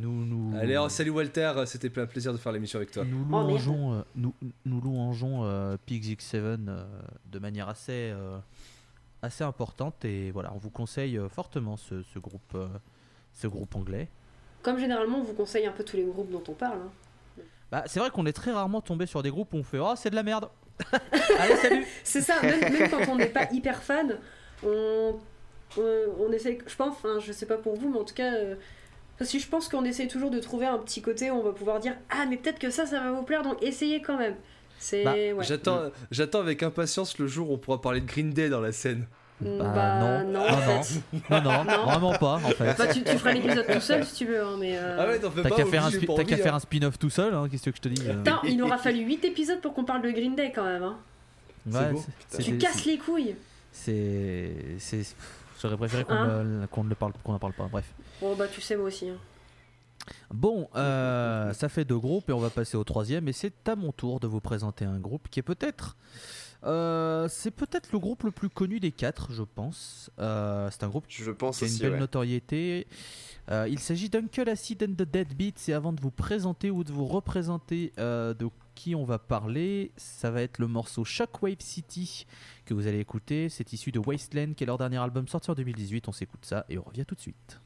nous nous. Allez, oh, salut Walter, c'était plein plaisir de faire l'émission avec toi. Nous Oh, louangeons, euh, nous, nous louangeons euh, PXX7 euh, de manière assez, euh, assez importante et voilà, on vous conseille fortement ce, ce groupe, euh, ce groupe anglais. Comme généralement, on vous conseille un peu tous les groupes dont on parle. hein. Bah, c'est vrai qu'on est très rarement tombé sur des groupes où on fait Oh, c'est de la merde Allez, salut C'est ça, même, même quand on n'est pas hyper fan, on, on, on essaie, je pense, enfin je sais pas pour vous, mais en tout cas, euh, parce que je pense qu'on essaie toujours de trouver un petit côté où on va pouvoir dire Ah, mais peut-être que ça, ça va vous plaire, donc essayez quand même. C'est. Bah, ouais. J'attends, j'attends avec impatience le jour où on pourra parler de Green Day dans la scène. Mm, Bah, bah, non. Non, fait. non, non, Non. vraiment pas en fait. Bah, tu, tu feras l'épisode tout seul si tu veux, hein, mais. euh, Ah ouais, t'en fais T'as qu'à faire, un faire hein. un spin-off tout seul, hein, qu'est-ce que je te dis euh. Putain, il aura fallu 8 épisodes pour qu'on parle de Green Day quand même. Hein. Ouais, beau. c'est- Tu casses les couilles. C'est. c'est- J'aurais préféré qu'on Hein ne parle, qu'on en parle pas, bref. Bon, bah, tu sais, moi aussi. hein. Bon, euh, ça fait deux groupes et on va passer au troisième. Et c'est à mon tour de vous présenter un groupe qui est peut-être. Euh, c'est peut-être le groupe le plus connu des quatre, je pense. Euh, c'est un groupe Je pense qui a une aussi. belle ouais. notoriété. Euh, il s'agit d'Uncle Acid and the Deadbeats. Et avant de vous présenter ou de vous représenter de qui on va parler, ça va être le morceau Shockwave City que vous allez écouter. C'est issu de Wasteland, qui est leur dernier album sorti en 2018. On s'écoute ça et on revient tout de suite.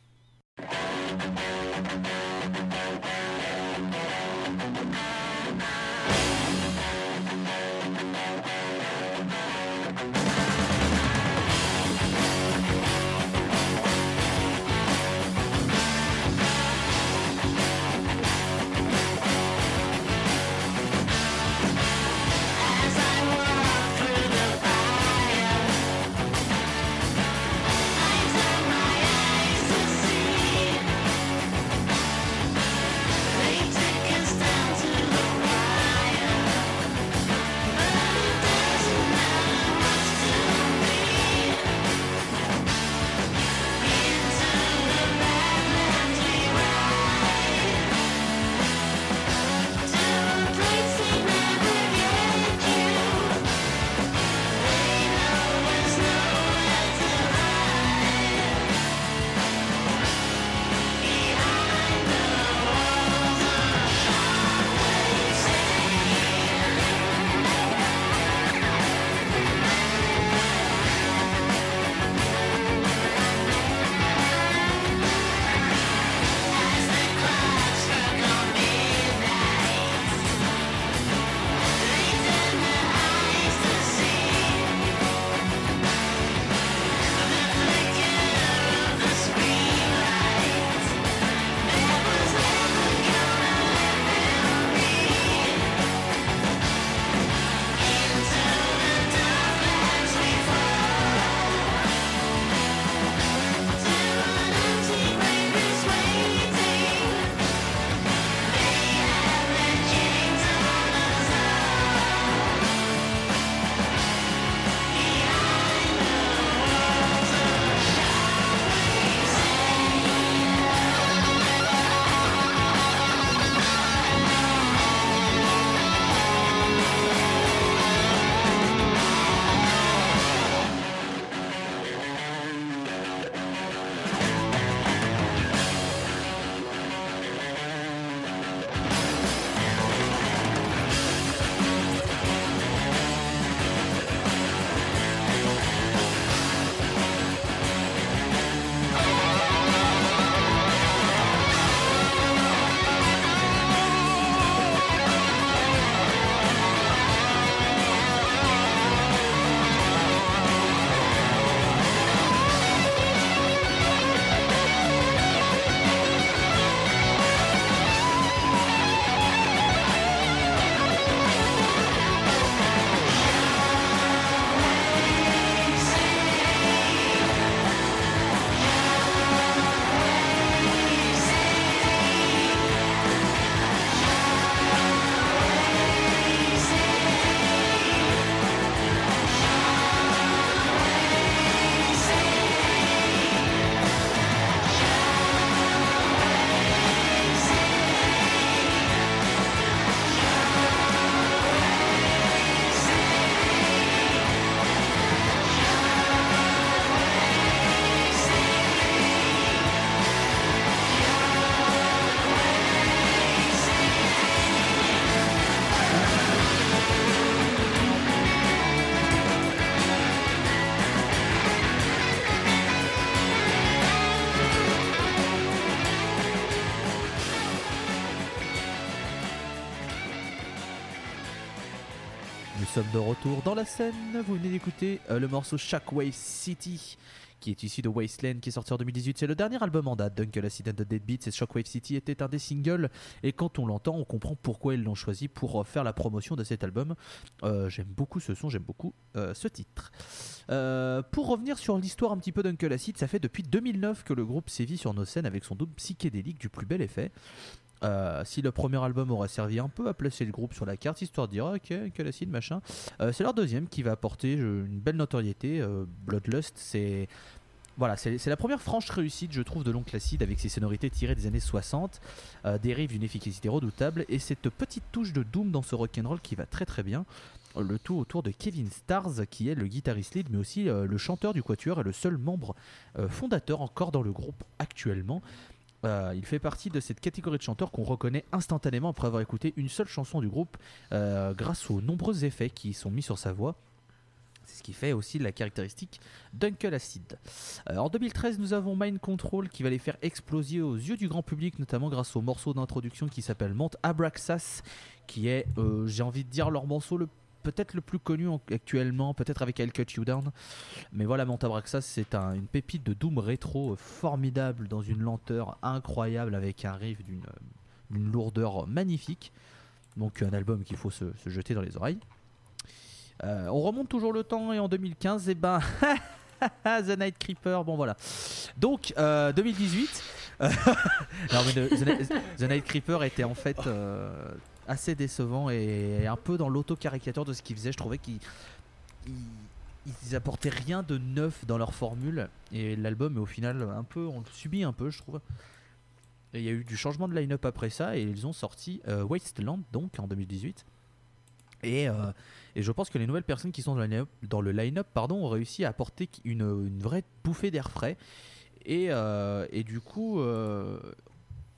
Sommes de retour dans la scène. Vous venez d'écouter euh, le morceau Shockwave City qui est issu de Wasteland qui est sorti en 2018. C'est le dernier album en date d'Uncle Acid and the Deadbeats et Shockwave City était un des singles et quand on l'entend on comprend pourquoi ils l'ont choisi pour euh, faire la promotion de cet album. Euh, j'aime beaucoup ce son, j'aime beaucoup ce titre. Pour revenir sur l'histoire un petit peu d'Uncle Acid, ça fait depuis 2009 que le groupe sévit sur nos scènes avec son double psychédélique du plus bel effet. Euh, si le premier album aurait servi un peu à placer le groupe sur la carte, histoire de dire ok, Uncle Acid, machin, euh, c'est leur deuxième qui va apporter une belle notoriété. Euh, Bloodlust, c'est voilà, c'est la première franche réussite, je trouve, de l'Oncle Acid avec ses sonorités tirées des années 60, euh, dérive d'une efficacité redoutable et cette petite touche de doom dans ce rock'n'roll qui va très très bien. Le tout autour de Kevin Stars, qui est le guitariste lead, mais aussi le chanteur du Quatuor et le seul membre fondateur encore dans le groupe actuellement. Euh, il fait partie de cette catégorie de chanteurs qu'on reconnaît instantanément après avoir écouté une seule chanson du groupe euh, grâce aux nombreux effets qui sont mis sur sa voix. C'est ce qui fait aussi la caractéristique d'Uncle Acid. Euh, en 2013, nous avons Mind Control qui va les faire exploser aux yeux du grand public, notamment grâce au morceau d'introduction qui s'appelle Mont Abraxas, qui est, j'ai envie de dire, leur morceau le peut-être le plus connu en- actuellement, peut-être avec I'll Cut You Down. Mais voilà, Mont Abraxas, c'est un- une pépite de doom rétro euh, formidable dans une lenteur incroyable avec un riff d'une euh, lourdeur magnifique. Donc un album qu'il faut se, jeter dans les oreilles. Euh, on remonte toujours le temps et en 2015, et ben The Night Creeper, bon voilà. Donc euh, 2018, euh, mais the, The Night- Creeper était en fait euh, assez décevant et un peu dans l'auto-caricature de ce qu'ils faisaient. Je trouvais qu'ils ils, ils apportaient rien de neuf dans leur formule et l'album au final un peu, on le subit un peu, je trouve. Il y a eu du changement de line-up après ça et ils ont sorti euh, Wasteland donc en 2018. Et, euh, et je pense que les nouvelles personnes qui sont dans le line-up, dans le line-up, pardon, ont réussi à apporter une, une vraie bouffée d'air frais. Et, euh, et du coup, euh,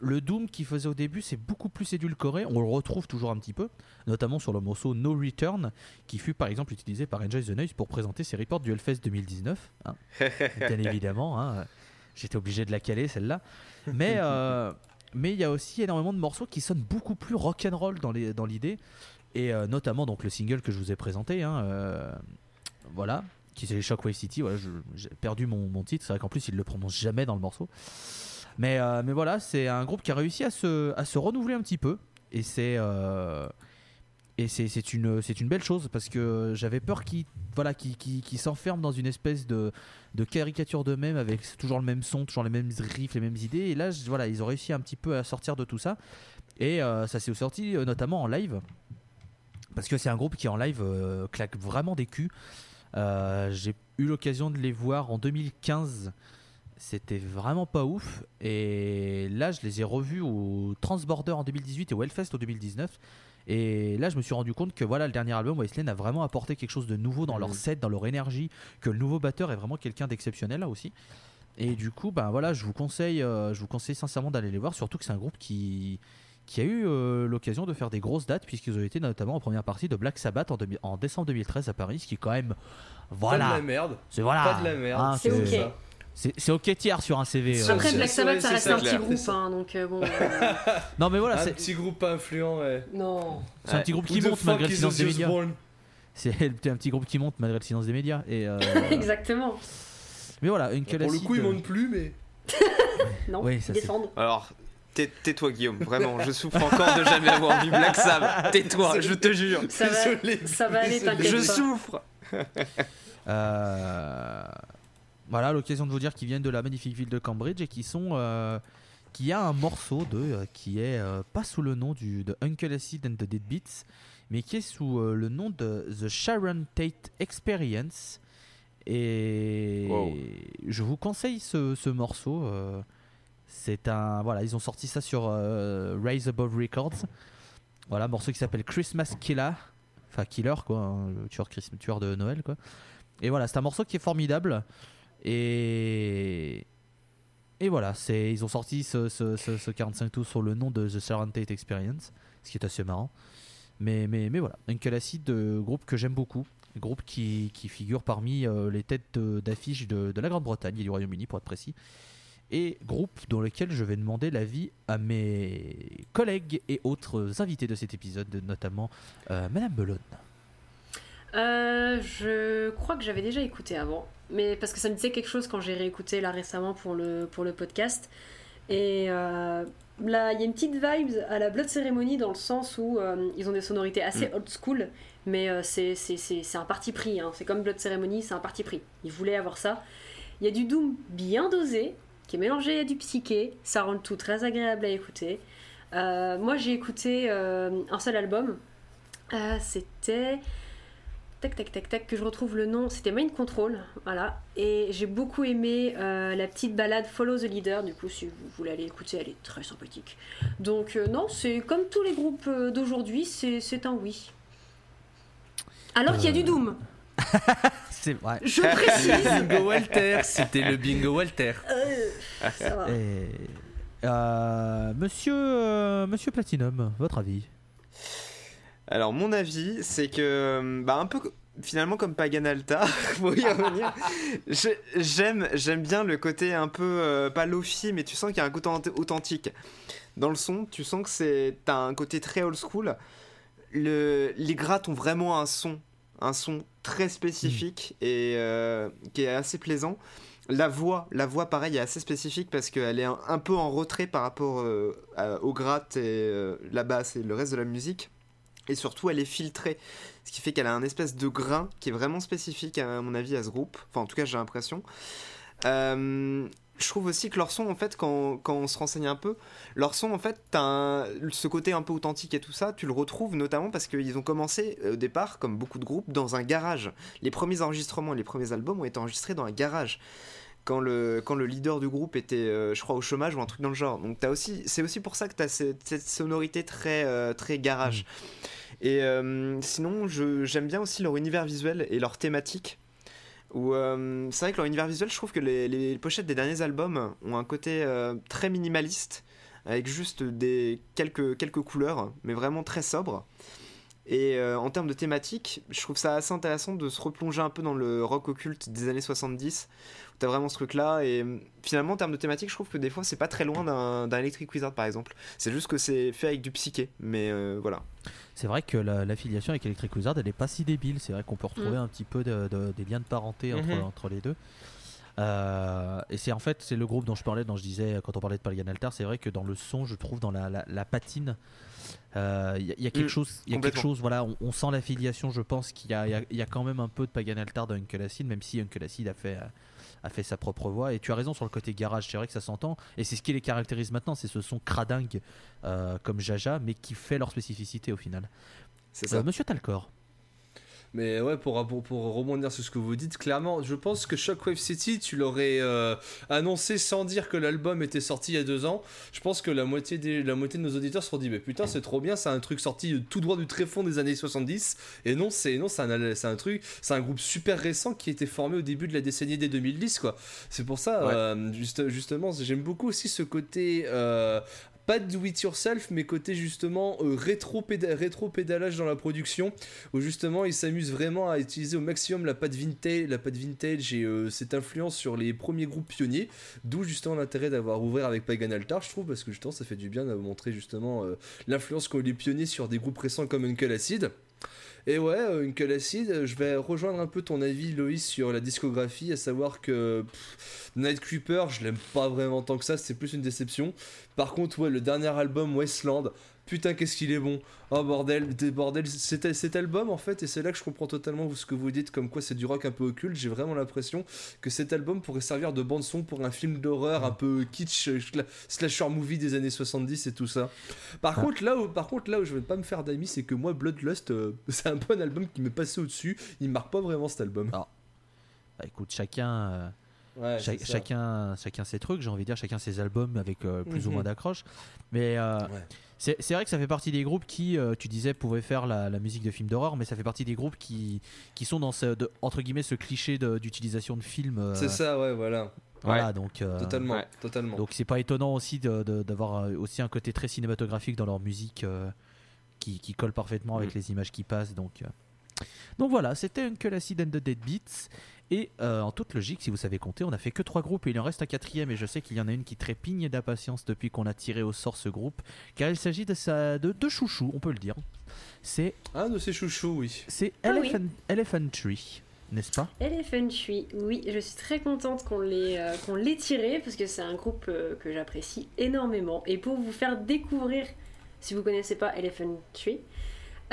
le Doom qu'ils faisaient au début, c'est beaucoup plus édulcoré. On le retrouve toujours un petit peu, notamment sur le morceau No Return, qui fut par exemple utilisé par Enjoy the Noise pour présenter ses reports du Hellfest 2019. hein. Bien évidemment, hein. j'étais obligé de la caler celle-là. Mais euh, mais il y a aussi énormément de morceaux qui sonnent beaucoup plus rock'n'roll dans les- dans l'idée. Et euh, notamment donc le single que je vous ai présenté, hein, euh, voilà, qui c'est Shockwave City. Voilà, j'ai perdu mon, mon titre. C'est vrai qu'en plus il le prononce jamais dans le morceau. Mais euh, mais voilà, c'est un groupe qui a réussi à se à se renouveler un petit peu. Et c'est euh, et c'est une une belle chose parce que j'avais peur qu'ils voilà qu'ils qu'ils- qu'ils s'enferment dans une espèce de de caricature d'eux-mêmes avec toujours le même son, toujours les mêmes riffs, les mêmes idées. Et là, voilà, ils ont réussi un petit peu à sortir de tout ça. Et euh, ça s'est sorti notamment en live. Parce que c'est un groupe qui en live claque vraiment des culs. J'ai eu l'occasion de les voir en 2015. C'était vraiment pas ouf. Et là, je les ai revus au Transborder en 2018 et au Hellfest en 2019. Et là, je me suis rendu compte que voilà, le dernier album, Wasteland, a vraiment apporté quelque chose de nouveau dans leur Mhm. set, dans leur énergie. Que le nouveau batteur est vraiment quelqu'un d'exceptionnel là aussi. Et du coup, ben voilà, je vous conseille, euh, je vous conseille sincèrement d'aller les voir. Surtout que c'est un groupe qui qui a eu euh, l'occasion de faire des grosses dates puisqu'ils ont été notamment en première partie de Black Sabbath en, décembre 2013 à Paris, ce qui est quand même Pas voilà, de la merde. c'est voilà, Pas de la merde. Hein, C'est ok. C'est ok tiers sur un CV. euh. Après, Black Sabbath, ça reste un petit groupe, hein, donc euh, bon. euh, Non mais voilà, un c'est petit groupe influent, ouais. non. c'est un petit groupe qui monte malgré le silence des médias. C'est un petit groupe qui monte malgré le silence des médias. Et euh, Exactement. mais voilà, une Pour le coup, ils montent plus, mais. Non, Oui, ça, ils descendent. Alors, tais- tais-toi Guillaume, vraiment, je souffre encore de jamais avoir vu Black Sabbath. Tais-toi, je te jure. Ça va, Désolé, ça va aller, t'inquiète Je pas. souffre. Euh, voilà, l'occasion de vous dire qu'ils viennent de la magnifique ville de Cambridge et qui sont, euh, qui a un morceau de, euh, qui est euh, pas sous le nom du de Uncle Acid and the Deadbeats, mais qui est sous le nom de The Sharon Tate Experience. Et Wow. je vous conseille ce, ce morceau. euh, c'est un, voilà, ils ont sorti ça sur euh, Rise Above Records. Voilà, morceau qui s'appelle Christmas Killer, enfin Killer quoi, hein, le tueur, Christ- tueur de Noël quoi. Et voilà, c'est un morceau qui est formidable. Et. Et voilà, ils ont sorti ce, ce, ce- ce 45 tours sur le nom de The Sharon Tate Experience, ce qui est assez marrant. Mais, mais, mais voilà, Uncle Acid, euh, groupe que j'aime beaucoup, groupe qui, qui figure parmi euh, les têtes d'affiche de, de la Grande-Bretagne et du Royaume-Uni pour être précis. Et groupe dans lequel je vais demander l'avis à mes collègues et autres invités de cet épisode, notamment euh, Madame Belone. Euh, je crois que j'avais déjà écouté avant, mais parce que ça me disait quelque chose quand j'ai réécouté là récemment pour le, pour le podcast. Et euh, là, il y a une petite vibe à la Blood Ceremony dans le sens où euh, ils ont des sonorités assez Mm. old school, mais c'est un parti pris. hein. C'est comme Blood Ceremony, c'est un parti pris. Ils voulaient avoir ça. Il y a du doom bien dosé, qui est mélangé à du psyché. Ça rend le tout très agréable à écouter. Euh, moi, j'ai écouté euh, un seul album. Euh, C'était. Tac, tac, tac, tac, que je retrouve le nom. C'était Mind Control, voilà. Et j'ai beaucoup aimé euh, la petite balade Follow the Leader. Du coup, si vous voulez aller écouter, elle est très sympathique. Donc, euh, non, c'est comme tous les groupes euh, d'aujourd'hui, c'est c'est un oui. Alors qu'il y a du Doom, C'est vrai. je précise. Bingo Walter, c'était le bingo Walter. Euh, ça va. Et, euh, monsieur, euh, monsieur Platinum, votre avis? Alors mon avis, c'est que bah un peu finalement comme Pagan Altar, pour y revenir, j'aime j'aime bien le côté un peu euh, pas lofi, mais tu sens qu'il y a un côté aut- authentique dans le son. Tu sens que c'est t'as un côté très old school. Le, les grattes ont vraiment un son, un son très spécifique et euh, qui est assez plaisant. La voix, la voix pareil est assez spécifique parce qu'elle est un, un peu en retrait par rapport euh, à- aux grattes et euh, la basse et le reste de la musique. Et surtout, elle est filtrée. Ce qui fait qu'elle a un espèce de grain qui est vraiment spécifique, à mon avis, à ce groupe. Enfin, en tout cas, j'ai l'impression. Euh, je trouve aussi que leur son, en fait, quand, quand on se renseigne un peu, leur son, en fait, un- ce côté un peu authentique et tout ça, tu le retrouves notamment parce qu'ils ont commencé euh, au départ, comme beaucoup de groupes, dans un garage. Les premiers enregistrements, les premiers albums ont été enregistrés dans un garage. Quand le, quand le leader du groupe était, euh, je crois, au chômage ou un truc dans le genre. Donc t'as aussi, c'est aussi pour ça que tu as cette, cette sonorité très, euh, très garage. Et euh, sinon, j'aime bien aussi leur univers visuel et leur thématique. Où c'est vrai que leur univers visuel, je trouve que les, les pochettes des derniers albums ont un côté très minimaliste, avec juste des quelques, quelques couleurs, mais vraiment très sobre. Et euh, en termes de thématique, je trouve ça assez intéressant de se replonger un peu dans le rock occulte des années 70, où t'as vraiment ce truc-là. Et euh, finalement, en termes de thématique, je trouve que des fois, c'est pas très loin d'un Electric Wizard, par exemple. C'est juste que c'est fait avec du psyché, mais euh, voilà. C'est vrai que la- l'affiliation avec Electric Wizard, elle est pas si débile. C'est vrai qu'on peut retrouver Mm. un petit peu de- de- des liens de parenté entre, Mhm. entre les deux. Euh, et c'est en fait c'est le groupe dont je parlais, dont je disais quand on parlait de Pagan Altar, c'est vrai que dans le son, je trouve dans la, la- la patine, euh, il y, a- il y a quelque Mm, chose, il y a quelque chose, voilà, on, on sent l'affiliation. Je pense qu'il y y a- il y a quand même un peu de Pagan Altar dans Uncle Acid, même si Uncle Acid a fait euh, a fait sa propre voix. Et tu as raison sur le côté garage, c'est vrai que ça s'entend. Et c'est ce qui les caractérise maintenant, c'est ce son cradingue euh, comme Jaja, mais qui fait leur spécificité au final. C'est ça. Euh, Monsieur Talcor. Mais ouais, pour, pour, pour rebondir sur ce que vous dites, clairement, je pense que Shockwave City, tu l'aurais euh, annoncé sans dire que l'album était sorti il y a deux ans. Je pense que la moitié, des, la moitié de nos auditeurs se sont dit, mais putain, c'est trop bien, c'est un truc sorti tout droit du tréfonds des années 70. Et non, c'est non, c'est un, c'est un truc, c'est un groupe super récent qui a été formé au début de la décennie des 2010, quoi. C'est pour ça, Ouais. euh, juste, justement, j'aime beaucoup aussi ce côté. euh, pas de do it yourself, mais côté justement euh, rétro, péda- rétro pédalage dans la production, où justement ils s'amusent vraiment à utiliser au maximum la patte vintage, la patte vintage et euh, cette influence sur les premiers groupes pionniers, d'où justement l'intérêt d'avoir ouvert avec Pagan Altar, je trouve, parce que justement ça fait du bien de montrer justement euh, l'influence qu'ont les pionniers sur des groupes récents comme Uncle Acid. Et ouais, euh, Uncle Acid, euh, je vais rejoindre un peu ton avis, Loïs, sur la discographie, à savoir que pff, Night Creeper, je l'aime pas vraiment tant que ça, c'est plus une déception. Par contre, ouais, le dernier album, Westland, putain, qu'est-ce qu'il est bon. Oh bordel, des bordel, cet, cet album en fait, et c'est là que je comprends totalement ce que vous dites, comme quoi c'est du rock un peu occulte, j'ai vraiment l'impression que cet album pourrait servir de bande-son pour un film d'horreur un peu kitsch, slasher movie des années 70 et tout ça. Par Ah. contre, là où, par contre, là où je vais pas me faire d'amis, c'est que moi, Bloodlust, euh, c'est un un album qui m'est passé au-dessus, il marque pas vraiment cet album. Bah, écoute, chacun, euh, Ouais, cha- c'est ça. chacun, chacun ses trucs. J'ai envie de dire chacun ses albums avec euh, plus ou Mhm. moins d'accroche. Mais euh, Ouais. C'est c'est vrai que ça fait partie des groupes qui, euh, tu disais, pouvaient faire la, la musique de films d'horreur, mais ça fait partie des groupes qui, qui sont dans ce, de- entre guillemets ce cliché de- d'utilisation de, films. euh, C'est ça, ouais, voilà. Voilà, donc. euh, Totalement, ouais. totalement. Donc c'est pas étonnant aussi de- de- d'avoir aussi un côté très cinématographique dans leur musique euh, qui, qui colle parfaitement avec Mm. les images qui passent. Donc euh, Donc voilà, c'était Uncle Acid and the Dead Beats. Et euh, en toute logique, si vous savez compter, on a fait que trois groupes et il en reste un quatrième. Et je sais qu'il y en a une qui trépigne d'impatience depuis qu'on a tiré au sort ce groupe, car il s'agit de sa de, de chouchou, on peut le dire. C'est Un de ses chouchous, oui. c'est Ah oui. Elephant, Elephant Tree, n'est-ce pas? Elephant Tree, oui, je suis très contente qu'on l'ait euh, qu'on l'ait tiré parce que c'est un groupe euh, que j'apprécie énormément. Et pour vous faire découvrir, si vous connaissez pas Elephant Tree,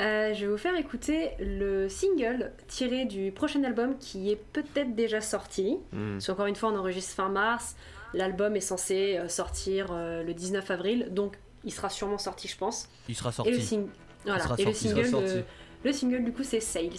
euh, je vais vous faire écouter le single tiré du prochain album qui est peut-être déjà sorti. Hmm. Parce qu'encore une fois, on enregistre fin mars. L'album est censé euh, sortir euh, le 19 avril, donc il sera sûrement sorti, je pense. Il sera Et le, sorti. sing- voilà. sera Et sorti, single, le single du coup, c'est Sales.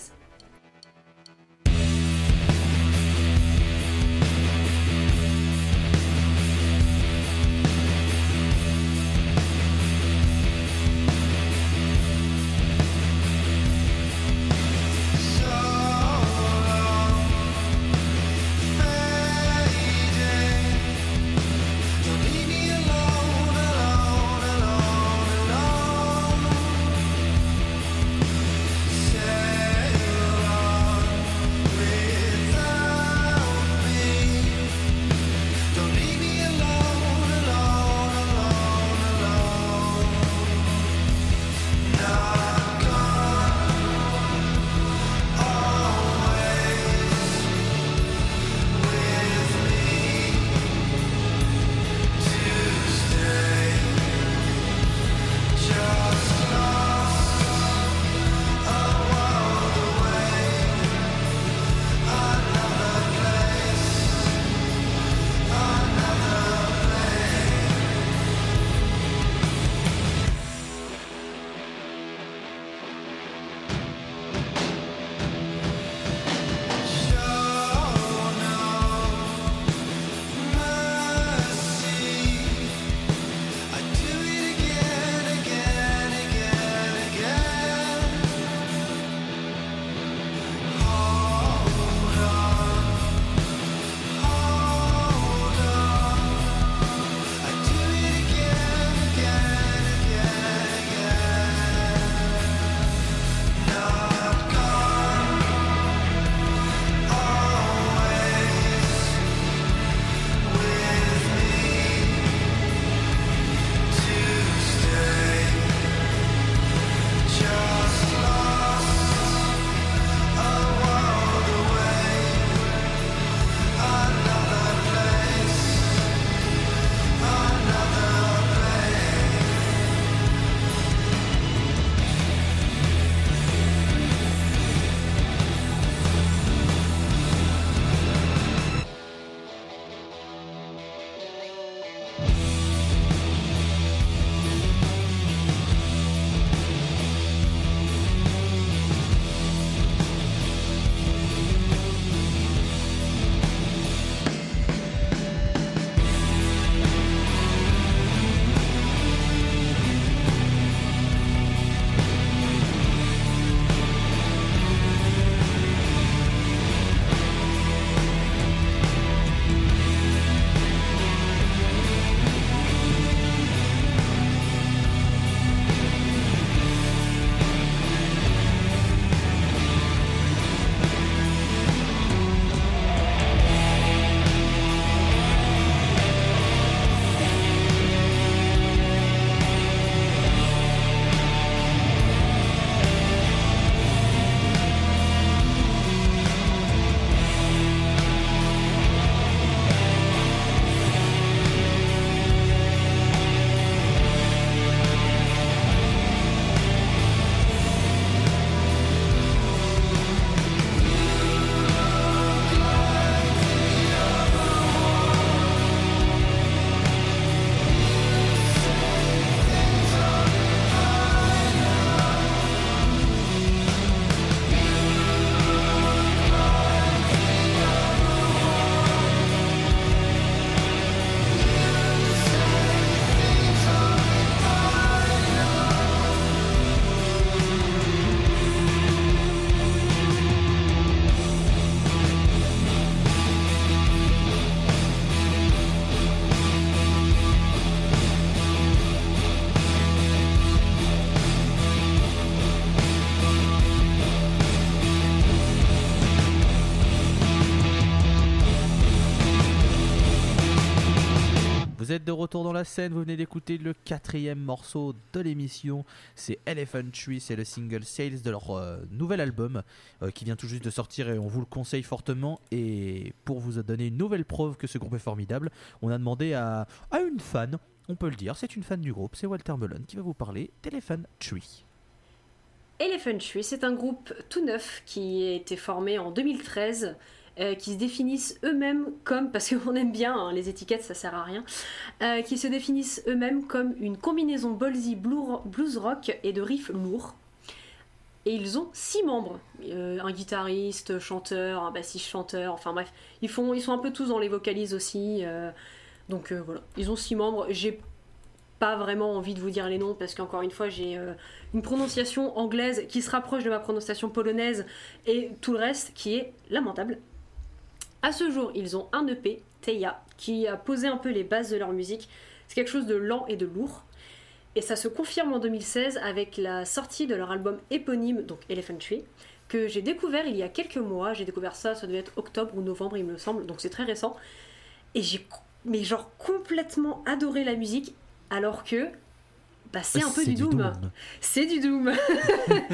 Vous êtes de retour dans la scène, vous venez d'écouter le quatrième morceau de l'émission. C'est Elephant Tree, c'est le single Sales de leur euh, nouvel album euh, qui vient tout juste de sortir et on vous le conseille fortement. Et pour vous donner une nouvelle preuve que ce groupe est formidable, on a demandé à, une fan, on peut le dire, c'est une fan du groupe, c'est Walter Melon qui va vous parler d'Elephant Tree. Elephant Tree, c'est un groupe tout neuf qui a été formé en 2013 euh, qui se définissent eux-mêmes comme, parce qu'on aime bien hein, les étiquettes, ça sert à rien, euh, qui se définissent eux-mêmes comme une combinaison ballsy blues rock et de riffs lourds. Et ils ont six membres, euh, un guitariste, chanteur, un bassiste chanteur, enfin bref, ils, font, ils sont un peu tous dans les vocalises aussi. donc voilà, ils ont six membres. J'ai pas vraiment envie de vous dire les noms parce qu'encore une fois j'ai une prononciation anglaise qui se rapproche de ma prononciation polonaise et tout le reste qui est lamentable. À ce jour, ils ont un EP, Teia, qui a posé un peu les bases de leur musique. C'est quelque chose de lent et de lourd. Et ça se confirme en 2016 avec la sortie de leur album éponyme, donc Elephant Tree, que j'ai découvert il y a quelques mois. J'ai découvert ça, ça devait être octobre ou novembre, il me semble, donc c'est très récent. Et j'ai, mais genre, complètement adoré la musique, alors que bah, c'est un peu du, doom. C'est du doom.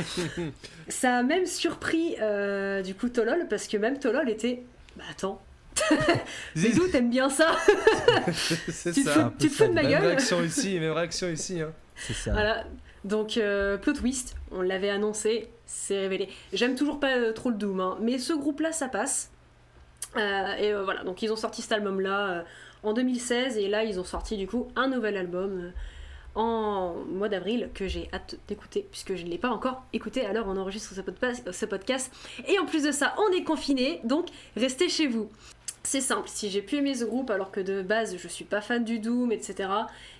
ça a même surpris euh, du coup Tolol parce que même Tolol était bah attends. Zizou, t'aimes bien ça? C'est tu ça. tu te fous de ma Même gueule? réaction ici, même réaction ici. Hein. C'est ça. Voilà. Donc, euh, plot twist, on l'avait annoncé, c'est révélé. J'aime toujours pas euh, trop le Doom, hein, mais ce groupe-là, ça passe. Euh, et euh, voilà, donc ils ont sorti cet album-là euh, en 2016, et là, ils ont sorti du coup un nouvel album euh, en mois d'avril que j'ai hâte d'écouter, puisque je ne l'ai pas encore écouté alors on enregistre ce podcast. Et en plus de ça, on est confiné, donc restez chez vous. C'est simple, si j'ai pu aimer ce groupe alors que de base je suis pas fan du Doom, etc.,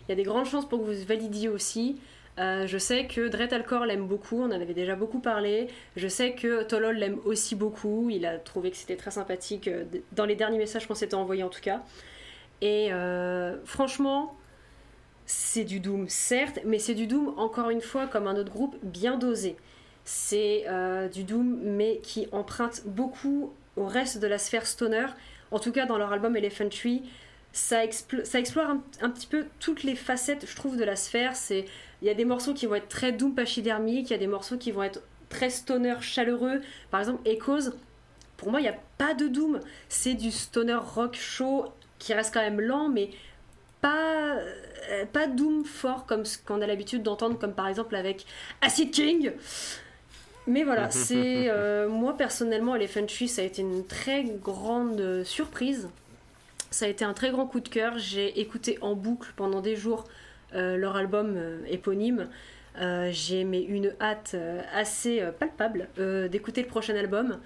il y a des grandes chances pour que vous validiez aussi. Euh, je sais que Dread Alcor l'aime beaucoup, on en avait déjà beaucoup parlé. Je sais que Tolol l'aime aussi beaucoup, il a trouvé que c'était très sympathique euh, dans les derniers messages qu'on s'était envoyés en tout cas. Et euh, franchement, c'est du Doom, certes, mais c'est du Doom, encore une fois, comme un autre groupe, bien dosé. C'est euh, du Doom, mais qui emprunte beaucoup au reste de la sphère stoner. En tout cas, dans leur album Elephant Tree, ça, ça explore un, petit peu toutes les facettes, je trouve, de la sphère. Il y a des morceaux qui vont être très Doom pachydermique, il y a des morceaux qui vont être très stoner chaleureux. Par exemple, Echoes, pour moi, il n'y a pas de Doom. C'est du stoner rock chaud qui reste quand même lent, mais pas, pas Doom fort comme ce qu'on a l'habitude d'entendre, comme par exemple avec Acid King. Mais voilà, c'est euh, moi personnellement, Elephant Tree, ça a été une très grande euh, surprise. Ça a été un très grand coup de cœur. J'ai écouté en boucle pendant des jours euh, leur album euh, éponyme. Euh, J'ai mais une hâte euh, assez euh, palpable euh, d'écouter le prochain album.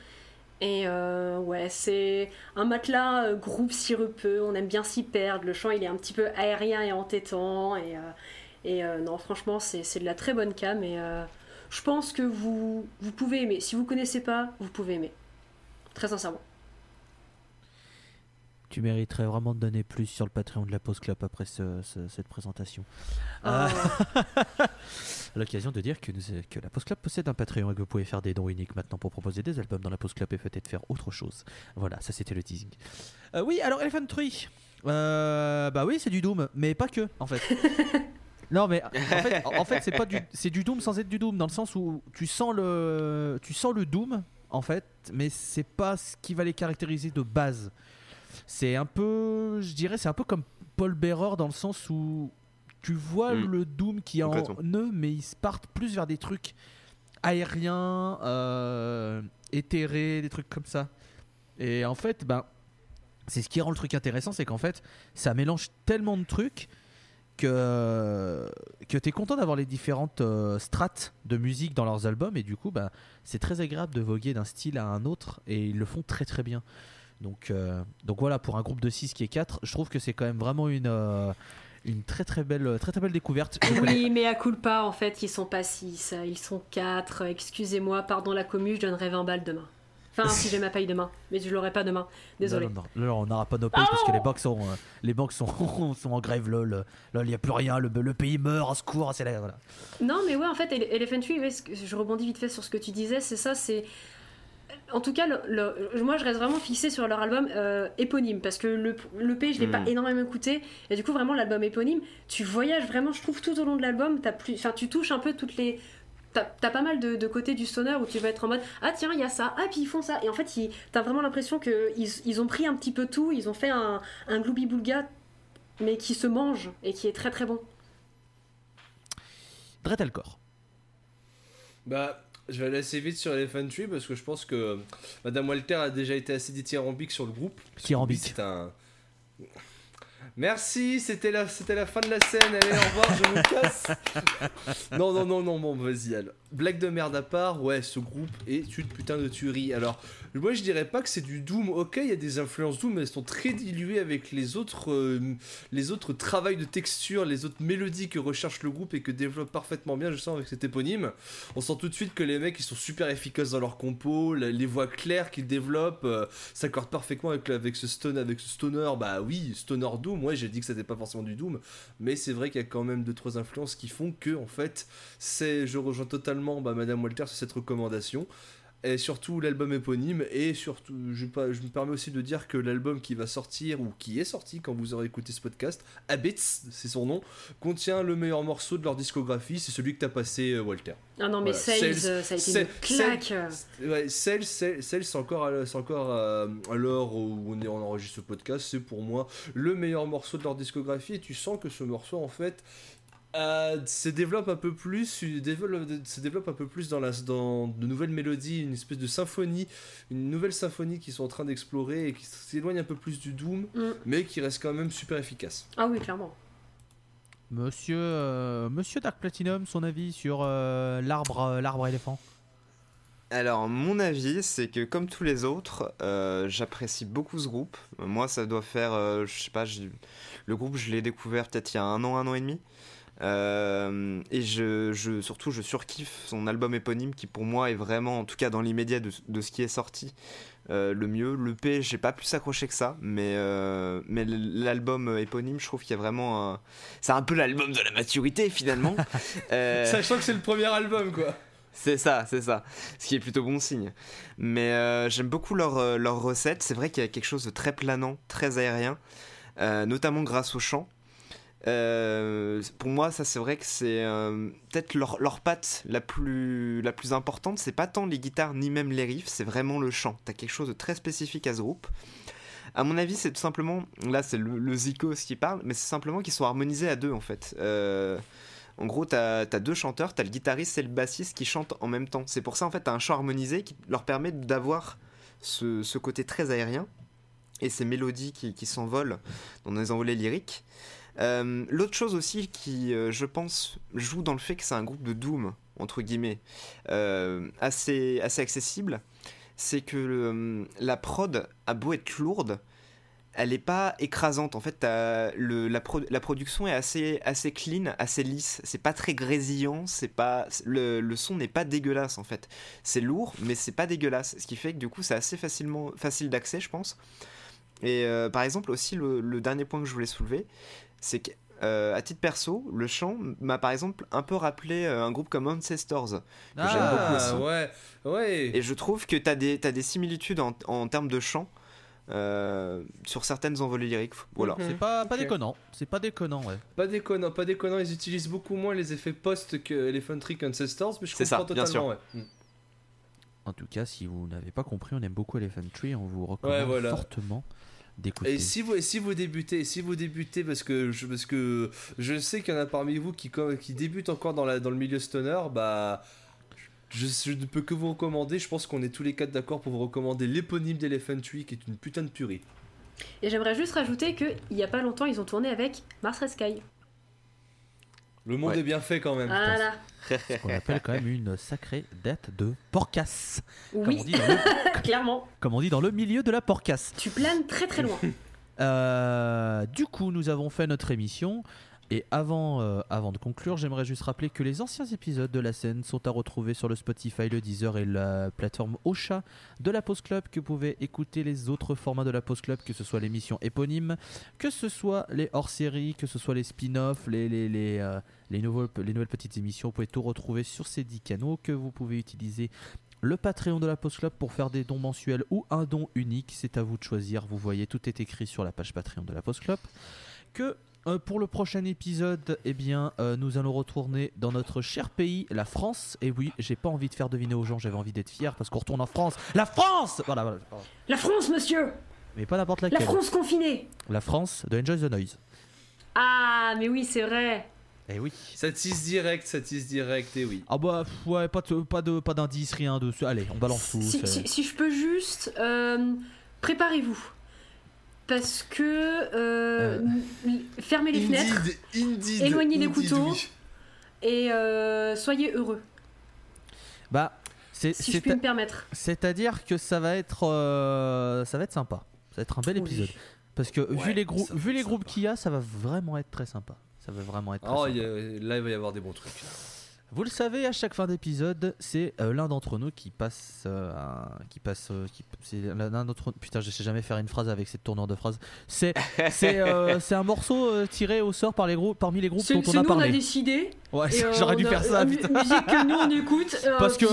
Et euh, ouais, c'est un matelas euh, groupe sirupeux, on aime bien s'y perdre, le chant il est un petit peu aérien et entêtant, et, euh, euh, non, franchement, c'est de la très bonne cam, et je pense que vous, vous pouvez aimer. Si vous connaissez pas, vous pouvez aimer. Très sincèrement. Tu mériterais vraiment de donner plus sur le Patreon de la Pause Club après ce- ce- cette présentation. Oh. Ah. À L'occasion de dire que, nous- que la Pause Club possède un Patreon et que vous pouvez faire des dons uniques maintenant pour proposer des albums dans la Pause Club et peut-être faire autre chose. Voilà, ça c'était le teasing. Euh, oui, alors Elephant Tree. Euh, bah oui, c'est du Doom, mais pas que en fait. Non mais en fait, en fait c'est pas du c'est du Doom sans être du Doom dans le sens où tu sens le tu sens le Doom en fait, mais c'est pas ce qui va les caractériser de base. C'est un peu je dirais c'est un peu comme Paul Bearer dans le sens où tu vois Mm. le Doom qui est en eux mais ils partent plus vers des trucs aériens euh, éthérés, des trucs comme ça. Et en fait, ben c'est ce qui rend le truc intéressant, c'est qu'en fait, ça mélange tellement de trucs que, que tu es content d'avoir les différentes euh, strates de musique dans leurs albums et du coup bah, c'est très agréable de voguer d'un style à un autre et ils le font très très bien donc, euh, donc voilà pour un groupe de 6 qui est 4 je trouve que c'est quand même vraiment une, euh, une très très belle très très belle découverte Je connais- Oui, mais à culpa, en fait, ils sont pas 6, ils sont 4. Excusez-moi, pardon la commu, je donnerai 20 balles demain. Enfin, si j'ai ma paye demain, mais je l'aurai pas demain. Désolé. Non, non, non. On n'aura pas nos payes parce que les banques sont, euh, les banques sont, sont en grève lol là il n'y a plus rien le, le pays meurt au secours c'est là voilà. Non, mais ouais, en fait, Ele- Elephant Tree, je rebondis vite fait sur ce que tu disais, c'est ça, c'est. En tout cas, le- le- moi je reste vraiment fixée sur leur album euh, éponyme parce que le, le P je l'ai pas Mm. énormément écouté et du coup vraiment l'album éponyme, tu voyages vraiment je trouve tout au long de l'album, t'as plus, enfin tu touches un peu toutes les, t'as pas mal de, de côtés du stoner où tu vas être en mode ah tiens il y a ça, ah puis ils font ça et en fait t'as vraiment l'impression que ils, ils ont pris un petit peu tout, ils ont fait un, un boulga mais qui se mange et qui est très très bon. Dretelcore. Bah, je vais aller assez vite sur Elephant Tree parce que je pense que Madame Walter a déjà été assez dithyrambique sur le groupe. Dithyrambique. C'est un. Merci, c'était la, c'était la fin de la scène. Allez, au revoir, je me casse. non, non, non, non, bon, vas-y. Alors, blague de merde à part, ouais, ce groupe est une putain de tuerie. Alors, moi, je dirais pas que c'est du Doom. Ok, il y a des influences Doom, mais elles sont très diluées avec les autres, euh, les autres travails de texture, les autres mélodies que recherche le groupe et que développe parfaitement bien, je sens, avec cet éponyme. On sent tout de suite que les mecs, ils sont super efficaces dans leur compo, les voix claires qu'ils développent euh, s'accordent parfaitement avec, avec ce stone, avec ce stoner. Bah oui, stoner Doom. Ouais, j'ai dit que c'était pas forcément du Doom, mais c'est vrai qu'il y a quand même deux trois influences qui font que, en fait, c'est, je rejoins totalement bah, Madame Walter sur cette recommandation. Et surtout l'album éponyme, et surtout, je, me permets aussi de dire que l'album qui va sortir, ou qui est sorti quand vous aurez écouté ce podcast, Habits, c'est son nom, contient le meilleur morceau de leur discographie, c'est celui que t'as passé, euh, Walter. Ah non mais Voilà. Sales, Sales- euh, ça a été Sales- une claque. Ouais, c'est encore, à, encore l'heure où on, est, on enregistre ce podcast, c'est pour moi le meilleur morceau de leur discographie et tu sens que ce morceau en fait euh, se développe un peu plus, développe, se développe un peu plus dans, la, dans de nouvelles mélodies, une espèce de symphonie, une nouvelle symphonie qu'ils sont en train d'explorer et qui s'éloigne un peu plus du doom, Mm. mais qui reste quand même super efficace. Ah oui clairement. Monsieur, euh, Monsieur Dark Platinum, son avis sur euh, l'arbre, euh, l'arbre éléphant? Alors, mon avis, c'est que comme tous les autres, euh, j'apprécie beaucoup ce groupe. Moi, ça doit faire, euh, je sais pas, le groupe, je l'ai découvert peut-être il y a un an, un an et demi. Euh, et je, je- surtout, je surkiffe son album éponyme qui, pour moi, est vraiment, en tout cas dans l'immédiat de, de ce qui est sorti, euh, le mieux. Le P, j'ai pas plus accroché que ça, mais, euh, mais l'album éponyme, je trouve qu'il y a vraiment un. C'est un peu l'album de la maturité, finalement. Sachant que c'est le premier album quoi. c'est ça, c'est ça. Ce qui est plutôt bon signe. Mais j'aime beaucoup leur, leur recette. C'est vrai qu'il y a quelque chose de très planant, très aérien, notamment grâce au chant. Euh, pour moi, ça c'est vrai que c'est euh, peut-être leur, leur patte la plus, la plus importante. C'est pas tant les guitares ni même les riffs, c'est vraiment le chant. T'as quelque chose de très spécifique à ce groupe. À mon avis, c'est tout simplement, là c'est le, le Zikos qui parle, mais c'est simplement qu'ils sont harmonisés à deux en fait. Euh, en gros, t'as as deux chanteurs, t'as le guitariste et le bassiste qui chantent en même temps. C'est pour ça en fait t'as un chant harmonisé qui leur permet d'avoir ce, ce côté très aérien et ces mélodies qui, qui s'envolent dans des envolées lyriques. Euh, L'autre chose aussi qui, euh, je pense, joue dans le fait que c'est un groupe de doom entre guillemets euh, assez assez accessible, c'est que la prod a beau être lourde, elle est pas écrasante. En fait, la, pro- la production est assez, assez clean, assez lisse. C'est pas très grésillant. C'est pas le, son n'est pas dégueulasse en fait. C'est lourd, mais c'est pas dégueulasse. Ce qui fait que du coup, c'est assez facilement facile d'accès, je pense. Et par exemple aussi le dernier point que je voulais soulever, c'est que euh, à titre perso, le chant m'a par exemple un peu rappelé euh, un groupe comme Ancestors. Que j'aime beaucoup aussi. Ah, ouais, ouais. Et je trouve que tu as des, t'as des similitudes en, en termes de chant euh, sur certaines envolées lyriques. Voilà. Mhm. C'est pas, pas déconnant. C'est pas déconnant, ouais. Pas déconnant, pas déconnant, ils utilisent beaucoup moins les effets post que Elephant Trick Ancestors, mais je C'est ça, comprends bien totalement, ouais. Mm. En tout cas, si vous n'avez pas compris, on aime beaucoup Elephant Tree. On vous recommande Ouais, voilà. fortement d'écouter. Et si vous, et si vous débutez, si vous débutez parce que je, parce que je sais qu'il y en a parmi vous qui, qui débutent encore dans, la, dans le milieu stoner, bah je, je ne peux que vous recommander. Je pense qu'on est tous les quatre d'accord pour vous recommander l'éponyme d'Elephant Tree qui est une putain de purée. Et j'aimerais juste rajouter que il y a pas longtemps ils ont tourné avec Mars Red Sky. Le monde Ouais. est bien fait quand même. Voilà. Ce qu'on appelle quand même une sacrée date de porcasse. Comme, Oui, on dit dans le, clairement. comme on dit dans le milieu de la porcasse. Tu planes très très loin. Euh, du coup, nous avons fait notre émission. Et avant, euh, avant de conclure, j'aimerais juste rappeler que les anciens épisodes de la scène sont à retrouver sur le Spotify, le Deezer et la plateforme Ocha de la Pause Club, que vous pouvez écouter les autres formats de la Pause Club, que ce soit l'émission éponyme, que ce soit les hors-séries, que ce soit les spin-offs, les, les, les, euh, les, les nouvelles petites émissions. Vous pouvez tout retrouver sur ces 10 canaux que vous pouvez utiliser le Patreon de la Post Club pour faire des dons mensuels ou un don unique. C'est à vous de choisir. Vous voyez, tout est écrit sur la page Patreon de la Post Club. Que euh, pour le prochain épisode, eh bien, euh, nous allons retourner dans notre cher pays, la France. Et oui, j'ai pas envie de faire deviner aux gens, j'avais envie d'être fier parce qu'on retourne en France. La France Voilà, voilà. pardon. La France, monsieur Mais pas n'importe La laquelle. France confinée La France de Enjoy the Noise. Ah, mais oui, c'est vrai Eh oui. Ça tisse direct, ça tisse direct, et oui. Ah bah pff, ouais, pas de, pas de, pas d'indice, rien de. Allez, on balance tout. si, c'est- si- si je peux juste, euh, préparez-vous. Parce que euh, n- fermez les fenêtres Indeed, indeed, Éloignez les couteaux. oui. et euh, soyez heureux, Bah, c'est, si je puis me permettre. c'est-à-dire que ça va être, euh, ça va être sympa. Ça va être un bel Oui. épisode. Parce que vu les va vu les groupes sympa. qu'il y a, ça va vraiment être très sympa. Ça va vraiment être. Très Oh, sympa. a- là, il va y avoir des bons trucs. Vous le savez, à chaque fin d'épisode, c'est euh, l'un d'entre nous qui passe, euh, un- qui passe, euh, qui, c'est l'un d'entre putain, je sais jamais faire une phrase avec cette tournure de phrase. C'est, c'est, euh, c'est un morceau euh, tiré au sort par les groupes, parmi les groupes C'est dont c'est on a nous, on a parlé. décidé. Ouais, euh, j'aurais dû faire ça. euh, putain. mu- Musique que nous on écoute. euh, Parce que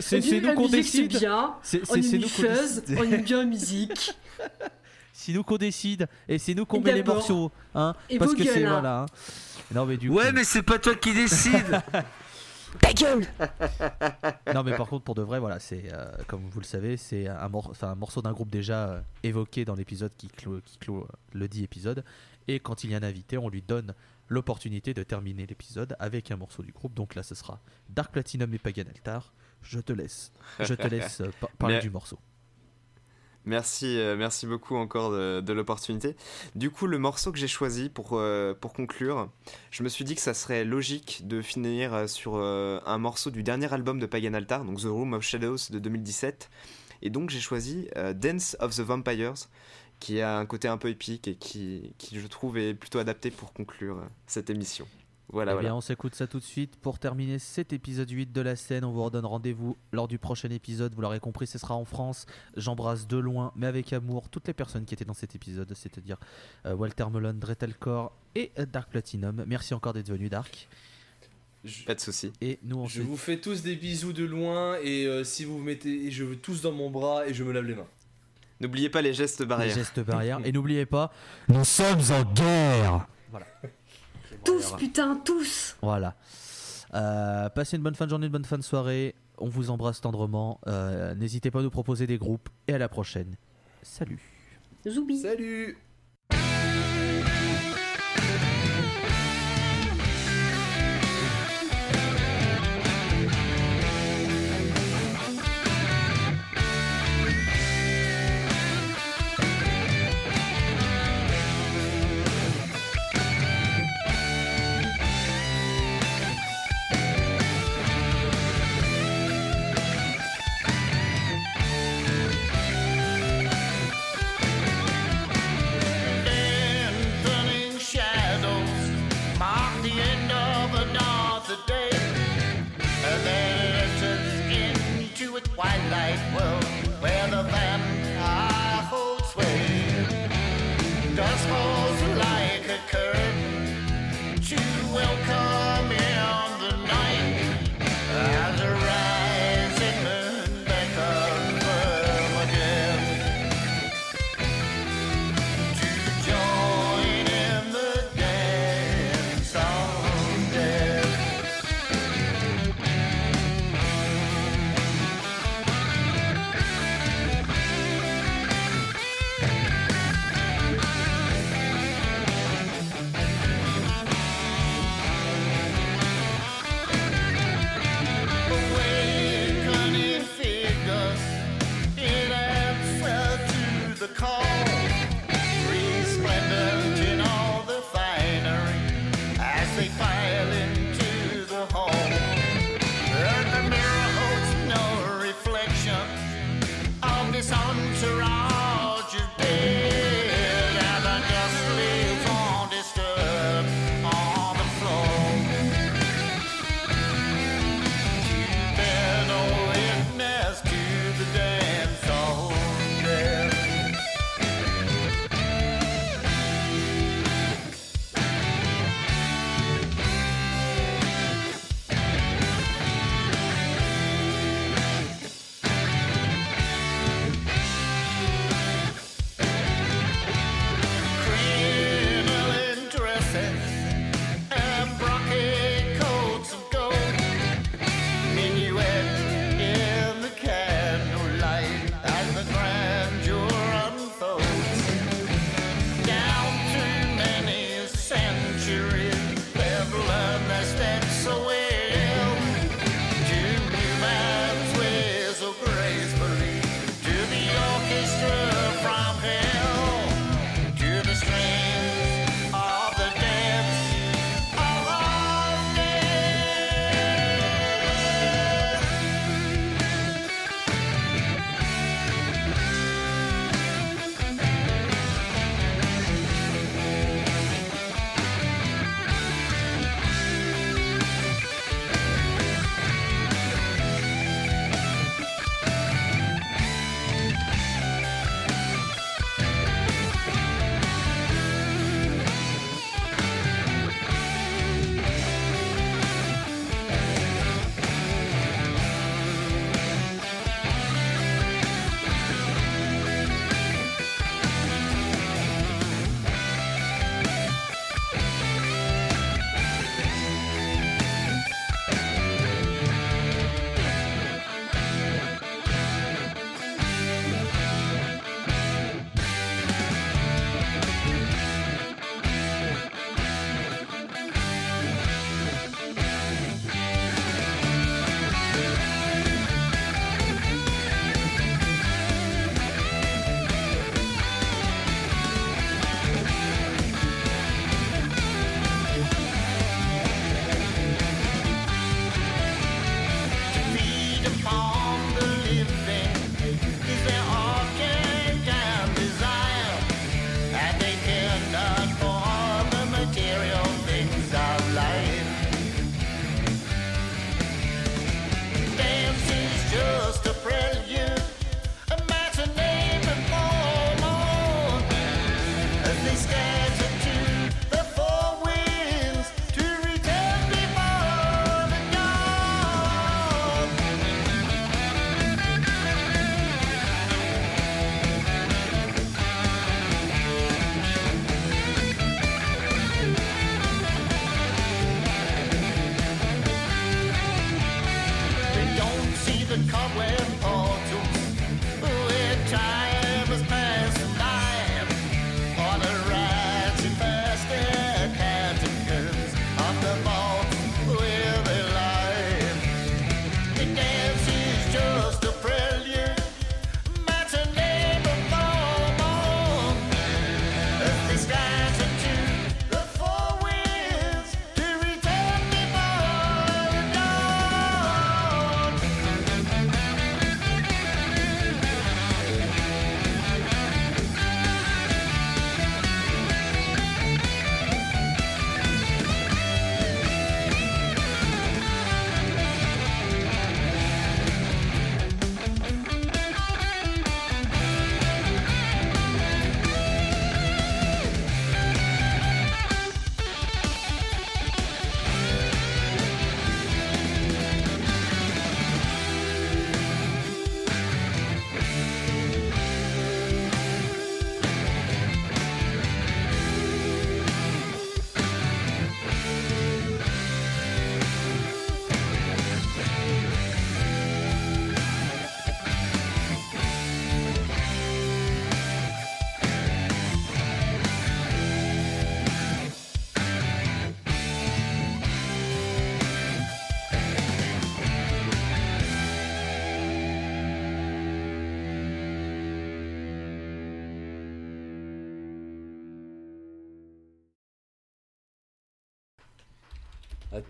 c'est- nous qu'on décide. C'est bien. C'est, On c'est, est c'est nous qu'on on aime bien la musique. C'est nous qu'on décide et c'est nous qu'on Et met les morceaux, hein. Et Parce que c'est hein. voilà. hein. Non mais du coup. Ouais, mais c'est pas toi qui décide Ta gueule Non mais par contre pour de vrai voilà c'est euh, comme vous le savez c'est un, mor- enfin, un morceau d'un groupe déjà euh, évoqué dans l'épisode qui clôt, qui clôt euh, le dit épisode. Et quand il y a un invité on lui donne l'opportunité de terminer l'épisode avec un morceau du groupe. Donc là ce sera Dark Platinum et Pagan Altar. Je te laisse. Je te laisse par- parler Mais- du morceau Merci, euh, merci beaucoup encore de, l'opportunité. Du coup, le morceau que j'ai choisi pour, euh, pour conclure, je me suis dit que ça serait logique de finir euh, sur un morceau du dernier album de Pagan Altar, donc The Room of Shadows de 2017. Et donc j'ai choisi Dance of the Vampires, qui a un côté un peu épique et qui, qui je trouve est plutôt adapté pour conclure cette émission. Voilà, Eh voilà. bien, on s'écoute ça tout de suite. Pour terminer cet épisode 8 de la scène, on vous redonne rendez-vous lors du prochain épisode. Vous l'aurez compris, ce sera en France. J'embrasse de loin, mais avec amour, toutes les personnes qui étaient dans cet épisode, c'est-à-dire euh, Walter Melon, Dretelcore et euh, Dark Platinum. Merci encore d'être venu, Dark. Je, Pas de souci. Et nous, on je vous fais tous des bisous de loin, et euh, si vous vous mettez, je veux tous dans mon bras, et je me lave les mains. N'oubliez pas les gestes les barrières. gestes barrières. et n'oubliez pas, nous sommes en guerre. Voilà. Tous, putain, tous Voilà. Euh, passez une bonne fin de journée, une bonne fin de soirée. On vous embrasse tendrement. Euh, N'hésitez pas à nous proposer des groupes. Et à la prochaine. Salut. Zoubi Salut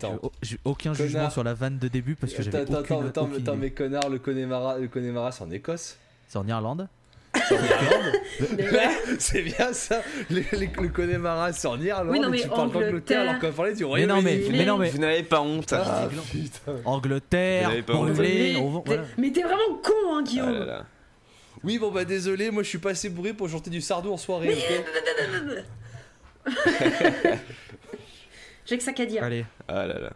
Attends. J'ai- J'ai aucun Connard. jugement sur la vanne de début parce que j'avais Attends, attends, aucune, attends, aucune attends, idée. mais connard, le Connemara, le Connemara c'est en Écosse C'est en Irlande C'est en Irlande Déjà. C'est bien ça les, les- Le Connemara c'est en Irlande Oui, non, et mais tu parles d'Angleterre Angleterre. alors qu'on parler du Mais Royaume-Uni non, mais, mais non, mais Vous n'avez pas honte. Ah putain Angleterre, anglais, Mais t'es- mais vraiment con, hein, Ah Guillaume. là là. Oui bon bah désolé, moi je suis pas assez bourré pour chanter du sardou en soirée, J'ai que ça qu'à dire. Allez, Ah là là.